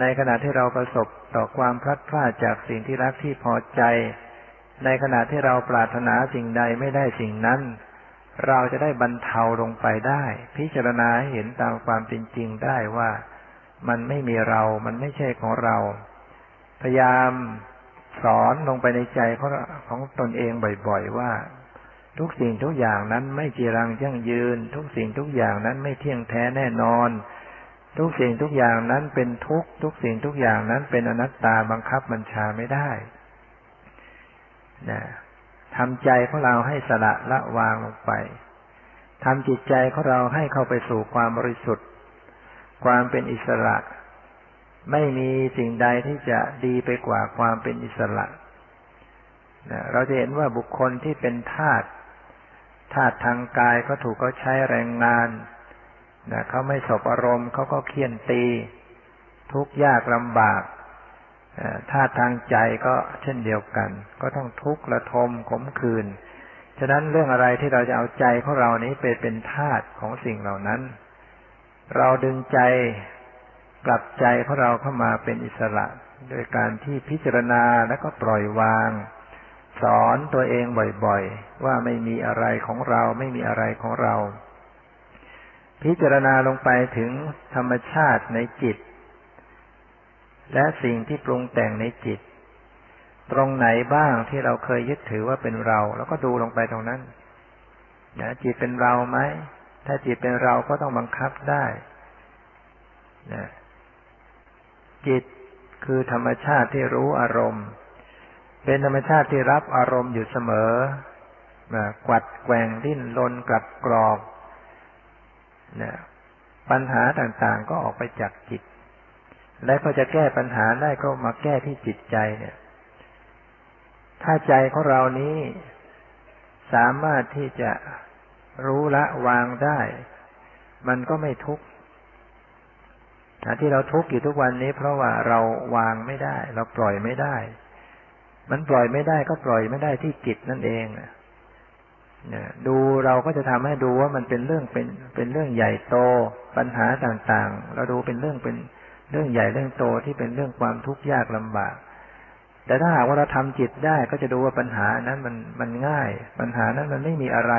ในขณะที่เราประสบต่อความพลัดพรากจากสิ่งที่รักที่พอใจ ในขณะที่เราปรารถนาสิ่งใดไม่ได้สิ่งนั้น เราจะได้บรรเทาลงไปได้ พิจารณาเห็นตามความเป็นจริงได้ว่ามันไม่มีเรา มันไม่ใช่ของเรา พยายามสอนลงไปในใจของของตนเองบ่อยๆว่า ทุกสิ่งทุกอย่างนั้นไม่จีรังยั่งยืน ทุกสิ่งทุกอย่างนั้นไม่เที่ยงแท้แน่นอน ทุกสิ่งทุกอย่างนั้นเป็นทุกทุกสิ่งทุกอย่างนั้นเป็นอนัตตาบังคับบัญชาไม่ได้ นะทำใจของเราให้สละละวางลงไปทำจิตใจของเราให้เข้าไปสู่ความบริสุทธิ์ ความเป็นอิสระ ไม่มีสิ่งใดที่จะดีไปกว่าความเป็นอิสระนะเราจะเห็นว่าบุคคลที่เป็นทาสทาสทางกายก็ถูกเขาใช้แรงงานนะเขาไม่สบอารมณ์เขาก็เคี่ยนตี ทุกข์ยากลำบาก ถ้าทางใจก็เช่นเดียวกัน ก็ต้องทุกข์ระทมขมขื่นฉะนั้นเรื่องอะไรที่เราจะเอาใจของเรานี้ไปเป็นทาสของสิ่งเหล่านั้น เราดึงใจกลับใจของเราเข้ามาเป็นอิสระ โดยการที่พิจารณาแล้วก็ปล่อยวาง สอนตัวเองบ่อยๆ ว่าไม่มีอะไรของเราไม่มีอะไรของเรา พิจารณาลงไปถึงธรรมชาติในจิต และสิ่งที่ปรุงแต่งในจิต ตรงไหนบ้างที่เราเคยยึดถือว่าเป็นเรา แล้วก็ดูลงไปตรงนั้นนะจิตเป็นเราไหมถ้าจิตเป็นเราก็ต้องบังคับได้นะจิตคือธรรมชาติที่รู้อารมณ์ เป็นธรรมชาติที่รับอารมณ์อยู่เสมอกวัดแกว่งดิ้นรนกลับกรอกนะปัญหาต่างๆก็ออกไปจากจิต และก็จะแก้ปัญหาได้ก็มาแก้ที่จิตใจเนี่ย ถ้าใจของเรานี้สามารถที่จะรู้ละวางได้ มันก็ไม่ทุกข์ที่เราทุกข์อยู่ทุกวันนี้ เพราะว่าเราวางไม่ได้ เราปล่อยไม่ได้ มันปล่อยไม่ได้ก็ปล่อยไม่ได้ที่จิตนั่นเองดูเราก็จะทำให้ดูว่ามันเป็นเรื่องเป็นเป็นเรื่องใหญ่โตปัญหาต่างๆ เราดูเป็นเรื่องเป็น เรื่องใหญ่เรื่องโตที่เป็นเรื่องความทุกข์ยากลำบาก แต่ถ้าหากว่าเราทำจิตได้ก็จะดูว่าปัญหานั้นมันมันง่าย ปัญหานั้นมันไม่มีอะไร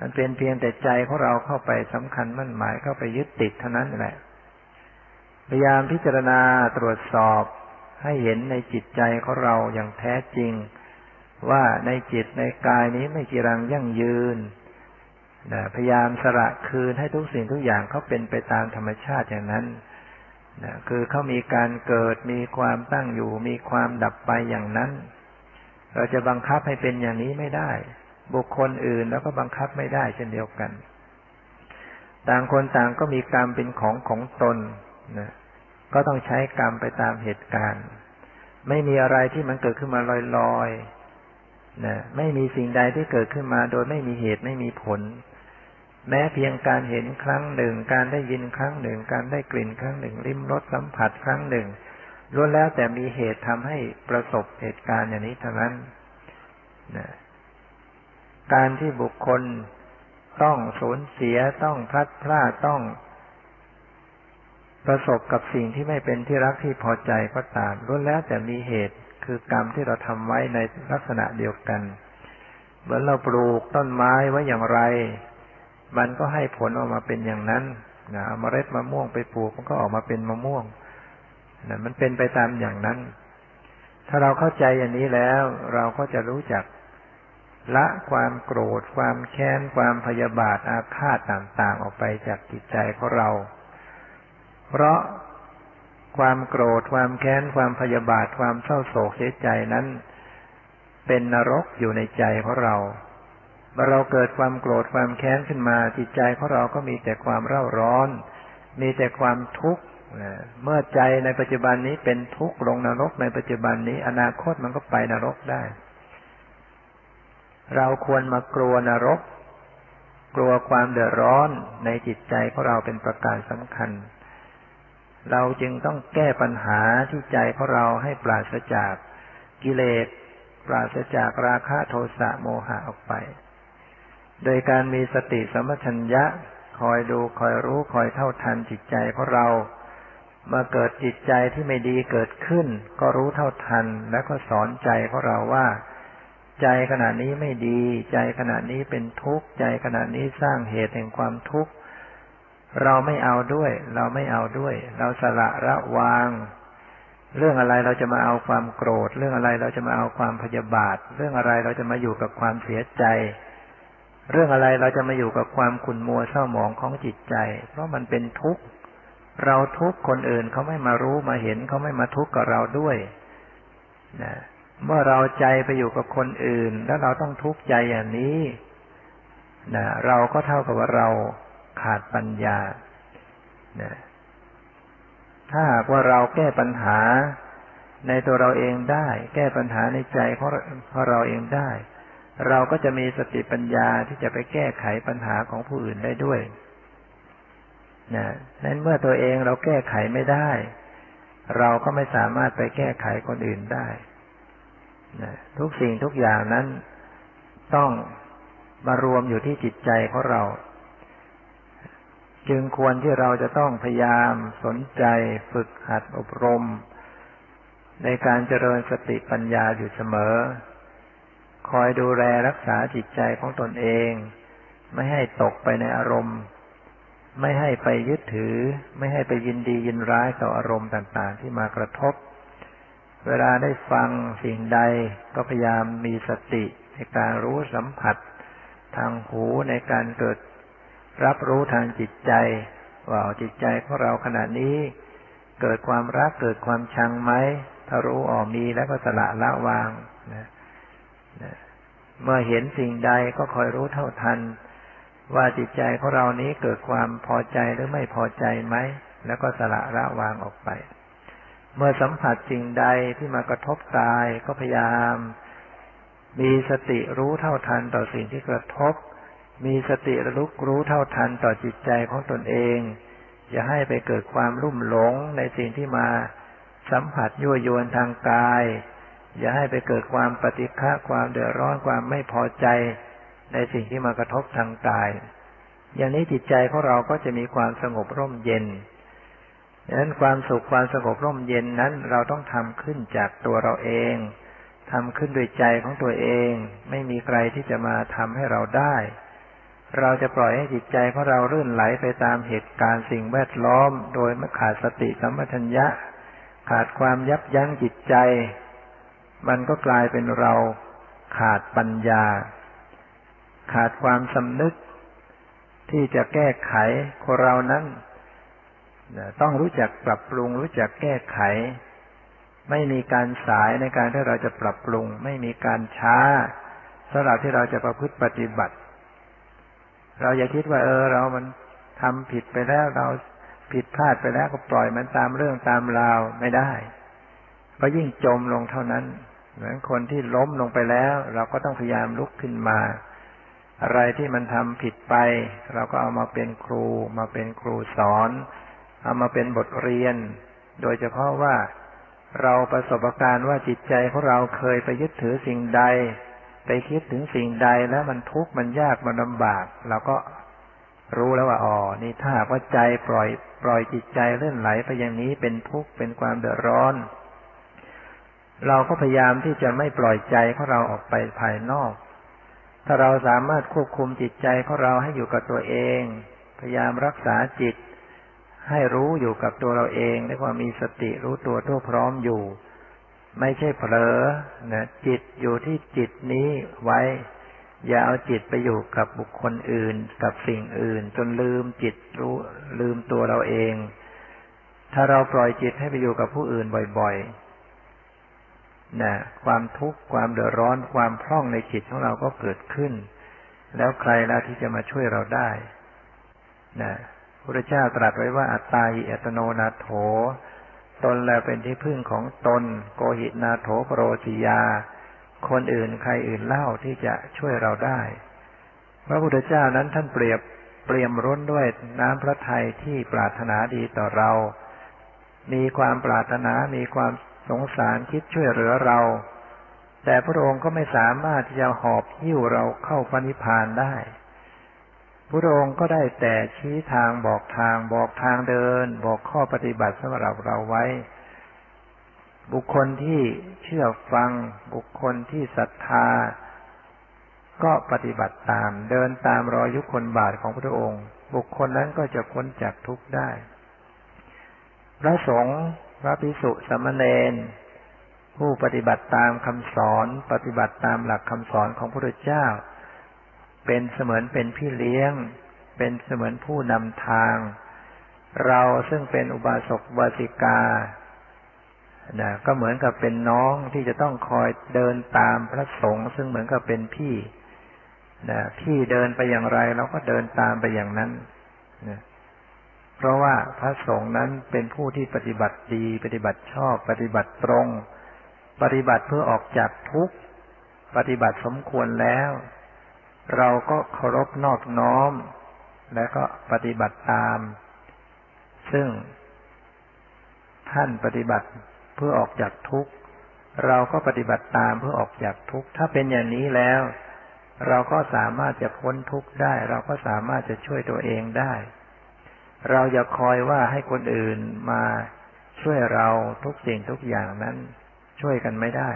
มันเป็นเพียงแต่ใจของเราเข้าไปสำคัญมั่นหมายเข้าไปยึดติดเท่านั้นแหละพยายามพิจารณาตรวจสอบให้เห็นในจิตใจของเราอย่างแท้จริง ว่าในจิตในกายนี้ไม่จีรังยั่งยืนนะพยายามสละคืนให้ทุกสิ่งทุกอย่างเขาเป็นไปตามธรรมชาติอย่างนั้น นะคือเขามีการเกิดมีความตั้งอยู่ มีความดับไปอย่างนั้น เราจะบังคับให้เป็นอย่างนี้ไม่ได้ บุคคลอื่นแล้วก็บังคับไม่ได้เช่นเดียวกัน ต่างคนต่างก็มีกรรมเป็นของของตนนะก็ต้องใช้กรรมไปตามเหตุการณ์ ไม่มีอะไรที่มันเกิดขึ้นมาลอยๆนะไม่มีสิ่งใดที่เกิดขึ้นมาโดยไม่มีเหตุไม่มีผล แม้เพียงการเห็นครั้งหนึ่ง การได้ยินครั้งหนึ่ง การได้กลิ่นครั้งหนึ่ง ลิ้มรสสัมผัสครั้งหนึ่งล้วนแล้วแต่มีเหตุทำให้ประสบเหตุการณ์อย่างนี้เท่านั้นนะการที่บุคคลต้องสูญเสียต้องพลัดพรากต้อง ประสบกับสิ่งที่ไม่เป็นที่รักที่พอใจก็ตามล้วนแล้วแต่มีเหตุคือกรรมที่เราทำไว้ในลักษณะเดียวกัน เหมือนเราปลูกต้นไม้ไว้อย่างไร มันก็ให้ผลออกมาเป็นอย่างนั้นนะเมล็ดมะม่วงไปปลูกมันก็ออกมาเป็นมะม่วงนะมันเป็นไปตามอย่างนั้น ถ้าเราเข้าใจอย่างนี้แล้ว เราก็จะรู้จักละความโกรธ ความแค้น ความพยาบาทอาฆาตต่างๆ ออกไปจากจิตใจของเรา เพราะความโกรธ ความแค้น ความพยาบาท ความเศร้าโศกเสียใจนั้น เป็นนรกอยู่ในใจของเรา มื่อเราเกิดความโกรธความแค้นขึ้นมา จิตใจของเราก็มีแต่ความเร่าร้อน มีแต่ความทุกข์เมื่อใจในปัจจุบันนี้เป็นทุกข์ลงนรกในปัจจุบันนี้ อนาคตมันก็ไปนรกได้ เราควรมากลัวนรก กลัวความเดือดร้อนในจิตใจของเราเป็นประการสำคัญ เราจึงต้องแก้ปัญหาที่ใจของเราให้ปราศจากกิเลส ปราศจากราคะโทสะโมหะออกไป โดยการมีสติสมัชัญญะ คอยดูคอยรู้คอยเท่าทันจิตใจของเรา เมื่อเกิดจิตใจที่ไม่ดีเกิดขึ้น ก็รู้เท่าทันแล้วก็สอนใจของเราว่า ใจขณะนี้ไม่ดี ใจขณะนี้เป็นทุกข์ ใจขณะนี้สร้างเหตุแห่งความทุกข์เราไม่เอาด้วย เราไม่เอาด้วย เราสละระวาง เรื่องอะไรเราจะมาเอาความโกรธ เรื่องอะไรเราจะมาเอาความพยาบาท เรื่องอะไรเราจะมาอยู่กับความเสียใจ เรื่องอะไรเราจะมาอยู่กับความขุ่นมัวเศร้าหมองของจิตใจ เพราะมันเป็นทุกข์ เราทุกข์คนอื่นเขาไม่มารู้มาเห็นเขาไม่มาทุกข์กับเราด้วยนะเมื่อเราใจไปอยู่กับคนอื่น แล้วเราต้องทุกข์ใจอย่างนี้นะเราก็เท่ากับว่าเราขาดปัญญานะถ้าหากว่าเราแก้ปัญหาในตัวเราเองได้ แก้ปัญหาในใจของเราเองได้ เราก็จะมีสติปัญญาที่จะไปแก้ไขปัญหาของผู้อื่นได้ด้วยนะนั้นเมื่อตัวเองเราแก้ไขไม่ได้ เราก็ไม่สามารถไปแก้ไขคนอื่นได้ทุกสิ่งทุกอย่างนั้นต้องมารวมอยู่ที่จิตใจของเรา จึงควรที่เราจะต้องพยายามสนใจฝึกหัดอบรม ในการเจริญสติปัญญาอยู่เสมอ คอยดูแลรักษาจิตใจของตนเอง ไม่ให้ตกไปในอารมณ์ ไม่ให้ไปยึดถือ ไม่ให้ไปยินดียินร้ายต่ออารมณ์ต่างๆ ที่มากระทบ เวลาได้ฟังสิ่งใดก็พยายามมีสติในการรู้สัมผัส ทางหูในการเกิดรับรู้ทางจิตใจว่าจิตใจของเราขณะนี้ เกิดความรักเกิดความชังไหมถ้ารู้ออกมีแล้วก็สละละวางนะ เมื่อเห็นสิ่งใดก็คอยรู้เท่าทัน ว่าจิตใจของเรานี้เกิดความพอใจหรือไม่พอใจไหม แล้วก็สละละวางออกไป เมื่อสัมผัสสิ่งใดที่มากระทบกายก็พยายาม มีสติรู้เท่าทันต่อสิ่งที่กระทบ มีสติระลึกรู้เท่าทันต่อจิตใจของตนเอง อย่าให้ไปเกิดความรุ่มหลงในสิ่งที่มาสัมผัสยั่วยวนทางกาย อย่าให้ไปเกิดความปฏิฆะความเดือดร้อนความไม่พอใจในสิ่งที่มากระทบทางกาย อย่างนี้จิตใจของเราก็จะมีความสงบร่มเย็นดังนั้นความสุขความสงบร่มเย็นนั้น เราต้องทำขึ้นจากตัวเราเองทำขึ้นด้วยใจของตัวเอง ไม่มีใครที่จะมาทำให้เราได้ เราจะปล่อยให้จิตใจของเรารื่นไหลไปตามเหตุการณ์สิ่งแวดล้อม โดยไม่ขาดสติสัมปชัญญะ ขาดความยับยั้งจิตใจ มันก็กลายเป็นเราขาดปัญญา ขาดความสำนึก ที่จะแก้ไขคนเรานั้นต้องรู้จักปรับปรุง รู้จักแก้ไข ไม่มีการสายในการที่เราจะปรับปรุง ไม่มีการช้าสำหรับที่เราจะประพฤติปฏิบัติ เราอย่าคิดว่า เออ เรามันทำผิดไปแล้วเราผิดพลาดไปแล้วก็ปล่อยมันตามเรื่องตามราวไม่ได้เพราะยิ่งจมลงเท่านั้น เหมือนคนที่ล้มลงไปแล้ว เราก็ต้องพยายามลุกขึ้นมา อะไรที่มันทำผิดไป เราก็เอามาเป็นครู มาเป็นครูสอน เอามาเป็นบทเรียน โดยเฉพาะว่าเราประสบการณ์ว่าจิตใจของเราเคยไปยึดถือสิ่งใด ไปคิดถึงสิ่งใดแล้วมันทุกข์มันยากมันลำบากเราก็รู้แล้วว่าอ๋อนี่ถ้าว่าใจปล่อย ปล่อยจิตใจเลื่อนไหลไปอย่างนี้เป็นทุกข์เป็นความเดือดร้อน เราก็พยายามที่จะไม่ปล่อยใจของเราออกไปภายนอก ถ้าเราสามารถควบคุมจิตใจของเราให้อยู่กับตัวเอง พยายามรักษาจิต ให้รู้อยู่กับตัวเราเองและความมีสติรู้ตัวทั่วพร้อมอยู่ ไม่ใช่เผลอนะจิตอยู่ที่จิตนี้ไว้ อย่าเอาจิตไปอยู่กับบุคคลอื่น กับสิ่งอื่น จนลืมจิตรู้ลืมตัวเราเอง ถ้าเราปล่อยจิตให้ไปอยู่กับผู้อื่นบ่อยๆ นะความทุกข์ความเดือดร้อนความพร่องในจิตของเราก็เกิดขึ้น แล้วใครล่ะที่จะมาช่วยเราได้นะพระเจ้าตรัสไว้ว่าอัตตาหิอัตโนนาโถ ตนแล้วเป็นที่พึ่งของตน โกหินาโถปโรจิยา คนอื่นใครอื่นเล่าที่จะช่วยเราได้ พระพุทธเจ้านั้นท่านเปรียบเปรียมร้นด้วยน้ำพระทัยที่ปรารถนาดีต่อเรา มีความปรารถนา มีความ สงสารคิดช่วยเหลือเรา แต่พระองค์ก็ไม่สามารถที่จะหอบหิ้วเราเข้าพระนิพพานได้ พระองค์ก็ได้แต่ชี้ทางบอกทางบอกทางเดิน บอกข้อปฏิบัติสำหรับเราไว้ บุคคลที่เชื่อฟัง บุคคลที่ศรัทธา ก็ปฏิบัติตาม เดินตามรอยยุคนบาทของพระองค์ บุคคลนั้นก็จะพ้นจากทุกข์ได้พระสงฆ์ พระภิกษุสมณเณรผู้ปฏิบัติตามคำสอนปฏิบัติตามหลักคำสอนของพระพุทธเจ้า เป็นเสมือนเป็นพี่เลี้ยง เป็นเสมือนผู้นำทาง เราซึ่งเป็นอุบาสกวาสิกานะก็เหมือนกับเป็นน้องที่จะต้องคอยเดินตามพระสงฆ์ซึ่งเหมือนกับเป็นพี่นะพี่เดินไปอย่างไรเราก็เดินตามไปอย่างนั้นนะ เพราะว่าพระสงฆ์นั้นเป็นผู้ที่ปฏิบัติดี ปฏิบัติชอบ ปฏิบัติตรง ปฏิบัติเพื่อออกจากทุกข์ ปฏิบัติสมควรแล้ว เราก็เคารพนอบน้อม และก็ปฏิบัติตาม ซึ่ง ท่านปฏิบัติเพื่อออกจากทุกข์เราก็ปฏิบัติตามเพื่อออกจากทุกข์ ถ้าเป็นอย่างนี้แล้ว เราก็สามารถจะพ้นทุกข์ได้ เราก็สามารถจะช่วยตัวเองได้ เราอย่าคอยว่าให้คนอื่นมาช่วยเราทุกสิ่งทุกอย่างนั้นช่วยกันไม่ได้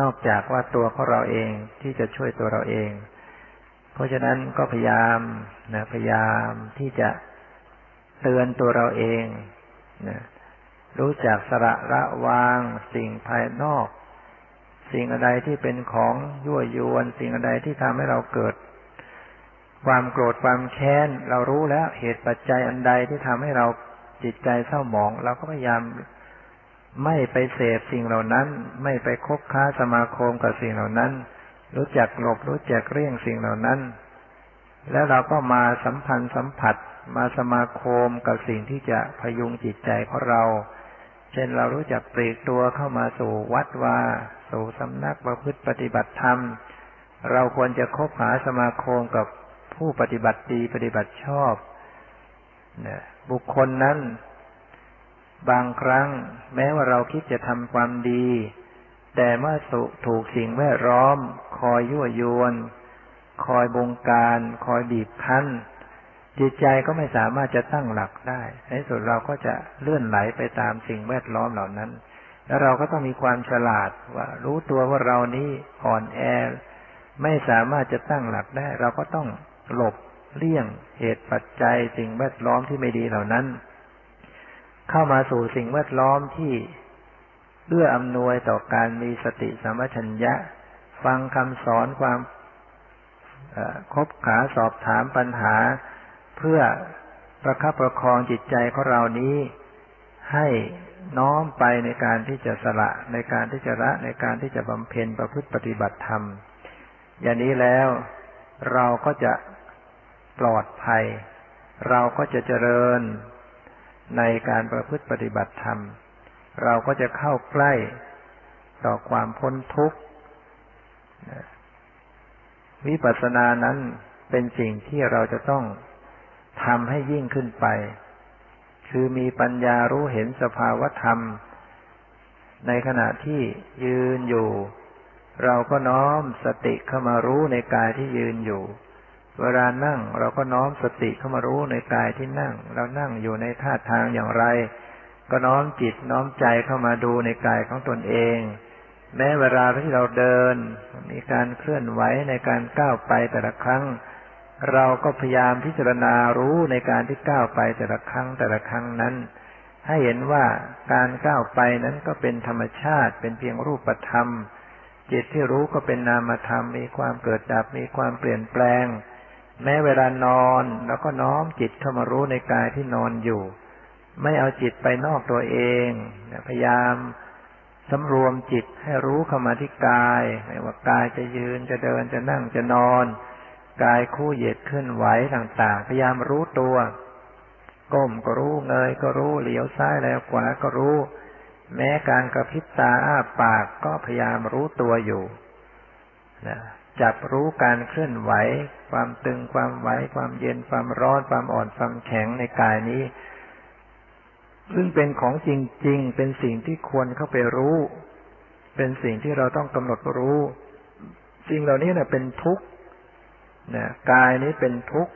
นอกจากว่าตัวของเราเองที่จะช่วยตัวเราเอง เพราะฉะนั้นก็พยายามนะพยายามที่จะเตือนตัวเราเองนะรู้จักสระละวางสิ่งภายนอก สิ่งอะไรที่เป็นของยั่วยวน สิ่งอะไรที่ทำให้เราเกิด ความโกรธความแค้น เรารู้แล้วเหตุปัจจัยอันใดที่ทำให้เราจิตใจเศร้าหมอง เราก็พยายามไม่ไปเสพสิ่งเหล่านั้น ไม่ไปคบค้าสมาคมกับสิ่งเหล่านั้น รู้จักหลบรู้จักเรี่ยงสิ่งเหล่านั้น แล้วเราก็มาสัมพันธ์สัมผัสมาสมาคมกับสิ่งที่จะพยุงจิตใจของเรา เช่นเรารู้จักปลีกตัวเข้ามาสู่วัดวาสู่สำนักประพฤติปฏิบัติธรรม เราควรจะคบหาสมาคมกับ ผู้ปฏิบัติดีปฏิบัติชอบนะบุคคลนั้น บางครั้ง แม้ว่าเราคิดจะทำความดี แต่เมื่อสุถูกสิ่งแวดล้อม คอยยั่วยวน คอยบงการ คอยบีบคั้น จิตใจก็ไม่สามารถจะตั้งหลักได้ ในสุดเราก็จะเลื่อนไหลไปตามสิ่งแวดล้อมเหล่านั้น แล้วเราก็ต้องมีความฉลาดว่า รู้ตัวว่าเรานี้อ่อนแอ ไม่สามารถจะตั้งหลักได้ เราก็ต้อง หลบเลี่ยงเหตุปัจจัยสิ่งแวดล้อมที่ไม่ดีเหล่านั้น เข้ามาสู่สิ่งแวดล้อมที่เอื้ออำนวยต่อการมีสติสัมปชัญญะ ฟังคำสอนความคบขาสอบถามปัญหา เพื่อประคับประคองจิตใจของเรานี้ ให้น้อมไปในการที่จะสละในการที่จะละในการที่จะบำเพ็ญประพฤติปฏิบัติธรรม อย่างนี้แล้วเราก็จะ ปลอดภัย เราก็จะเจริญในการประพฤติปฏิบัติธรรม เราก็จะเข้าใกล้ต่อความพ้นทุกข์วิปัสสนานั้นเป็นสิ่งที่เราจะต้องทำให้ยิ่งขึ้นไป คือมีปัญญารู้เห็นสภาวธรรม ในขณะที่ยืนอยู่ เราก็น้อมสติเข้ามารู้ในกายที่ยืนอยู่ เวลานั่งเราก็น้อมสติเข้ามารู้ในกายที่นั่ง เรานั่งอยู่ในท่าทางอย่างไร ก็น้อมจิตน้อมใจเข้ามาดูในกายของตนเอง แม้เวลาที่เราเดิน มีการเคลื่อนไหวในการก้าวไปแต่ละครั้ง เราก็พยายามพิจารณารู้ในการที่ก้าวไปแต่ละครั้งแต่ละครั้งนั้น ให้เห็นว่าการก้าวไปนั้นก็เป็นธรรมชาติเป็นเพียงรูปธรรม จิตที่รู้ก็เป็นนามธรรมมีความเกิดดับมีความเปลี่ยนแปลง แม้เวลานอนแล้วก็น้อมจิตเข้ามารู้ในกายที่นอนอยู่ ไม่เอาจิตไปนอกตัวเองพยายามสำรวมจิตให้รู้เข้ามาที่กาย ไม่ว่ากายจะยืนจะเดินจะนั่งจะนอน กายคู่เหยียดขึ้นไหวต่าง ๆ พยายามรู้ตัวก้มก็รู้เงยก็รู้เหลียวซ้ายแล้วขวาก็รู้ แม้การกระพริบตาอ้าปากก็พยายามรู้ตัวอยู่นะ จับรู้การเคลื่อนไหว ความตึงความไหว ความเย็นความร้อน ความอ่อนความแข็งในกายนี้ ซึ่งเป็นของจริง ๆ เป็นสิ่งที่ควรเข้าไปรู้ เป็นสิ่งที่เราต้องกำหนดรู้ สิ่งเหล่านี้เนะเป็นทุกข์นะกายนี้เป็นทุกข์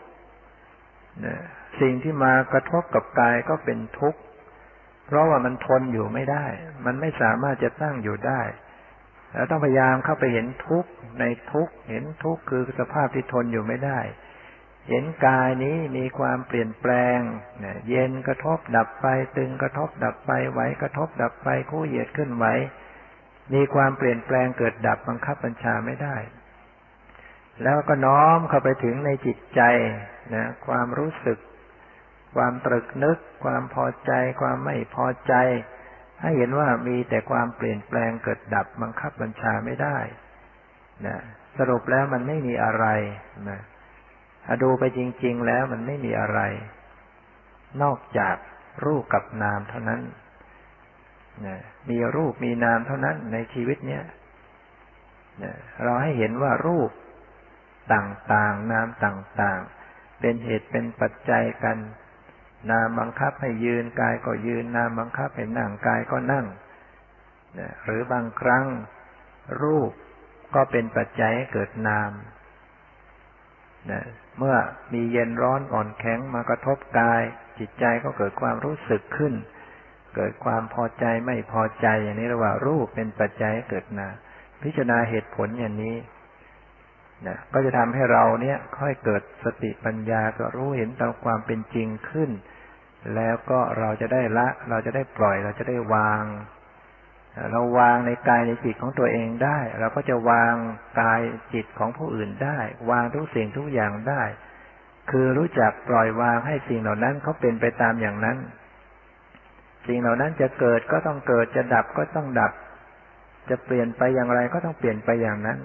นะสิ่งที่มากระทบกับกายก็เป็นทุกข์ เพราะว่ามันทนอยู่ไม่ได้ มันไม่สามารถจะตั้งอยู่ได้ แล้วต้องพยายามเข้าไปเห็นทุกข์ในทุกข์เห็นทุกข์คือสภาพที่ทนอยู่ไม่ได้ เห็นกายนี้มีความเปลี่ยนแปลงเย็นกระทบดับไป ตึงกระทบดับไปไหวกระทบดับไปคู่เหยียดขึ้นไหวมีความเปลี่ยนแปลงเกิดดับบังคับบัญชาไม่ได้ แล้วก็น้อมเข้าไปถึงในจิตใจนะความรู้สึก ความตรึกนึก ความพอใจ ความไม่พอใจ ให้เห็นว่ามีแต่ความเปลี่ยนแปลงเกิดดับบังคับบัญชาไม่ได้นะสรุปแล้วมันไม่มีอะไรนะถ้าดูไปจริง ๆ แล้วมันไม่มีอะไร นอกจากรูปกับนามเท่านั้นนะมีรูปมีนามเท่านั้นในชีวิตเนี้ยนะเราให้เห็นว่ารูปต่างๆ นามต่างๆ เป็นเหตุเป็นปัจจัยกัน นามบังคับให้ยืนกายก็ยืน นามบังคับให้นั่งกายก็นั่งหรือบางครั้งรูปก็เป็นปัจจัยให้เกิดนามเมื่อมีเย็นร้อนอ่อนแข็งมากระทบกาย จิตใจก็เกิดความรู้สึกขึ้น เกิดความพอใจไม่พอใจอย่างนี้เรียกว่ารูปเป็นปัจจัยให้เกิดนามพิจารณาเหตุผลอย่างนี้ นะก็จะทำให้เราเนี่ยค่อยเกิดสติปัญญาก็รู้เห็นตามความเป็นจริงขึ้น แล้วก็เราจะได้ละ เราจะได้ปล่อย เราจะได้วาง เราวางในกายในจิตของตัวเองได้ เราก็จะวางกายจิตของผู้อื่นได้ วางทุกสิ่งทุกอย่างได้ คือรู้จักปล่อยวางให้สิ่งเหล่านั้นเขาเป็นไปตามอย่างนั้น สิ่งเหล่านั้นจะเกิดก็ต้องเกิดจะดับก็ต้องดับ จะเปลี่ยนไปอย่างไรก็ต้องเปลี่ยนไปอย่างนั้น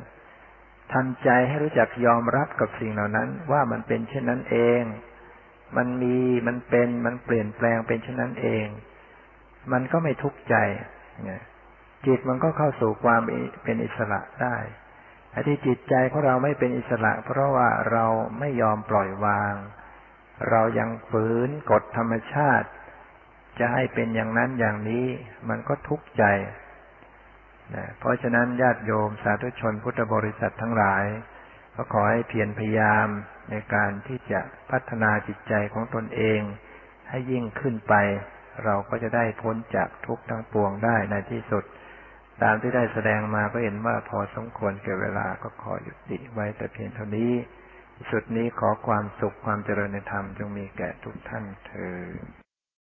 ทำใจให้รู้จักยอมรับกับสิ่งเหล่านั้น ว่ามันเป็นเช่นนั้นเอง มันมี มันเป็น มันเปลี่ยนแปลงเป็นเช่นนั้นเอง มันก็ไม่ทุกข์ใจ จิตมันก็เข้าสู่ความเป็นอิสระได้ไอ้ที่จิตใจของเราไม่เป็นอิสระ เพราะว่าเราไม่ยอมปล่อยวาง เรายังฝืนกฎธรรมชาติ จะให้เป็นอย่างนั้นอย่างนี้ มันก็ทุกข์ใจ นะเพราะฉะนั้นญาติโยมสาธุชนพุทธบริษัททั้งหลาย ก็ขอให้เพียรพยายามในการที่จะพัฒนาจิตใจของตนเอง ให้ยิ่งขึ้นไป เราก็จะได้พ้นจากทุกข์ทั้งปวงได้ในที่สุด ตามที่ได้แสดงมาก็เห็นว่าพอสมควรเก่เวลาก็ขอหยุดติไว้แต่เพียงเท่านี้ที่สุดนี้ขอความสุขความเจริญในธรรมจงมีแก่ทุกท่านเธอ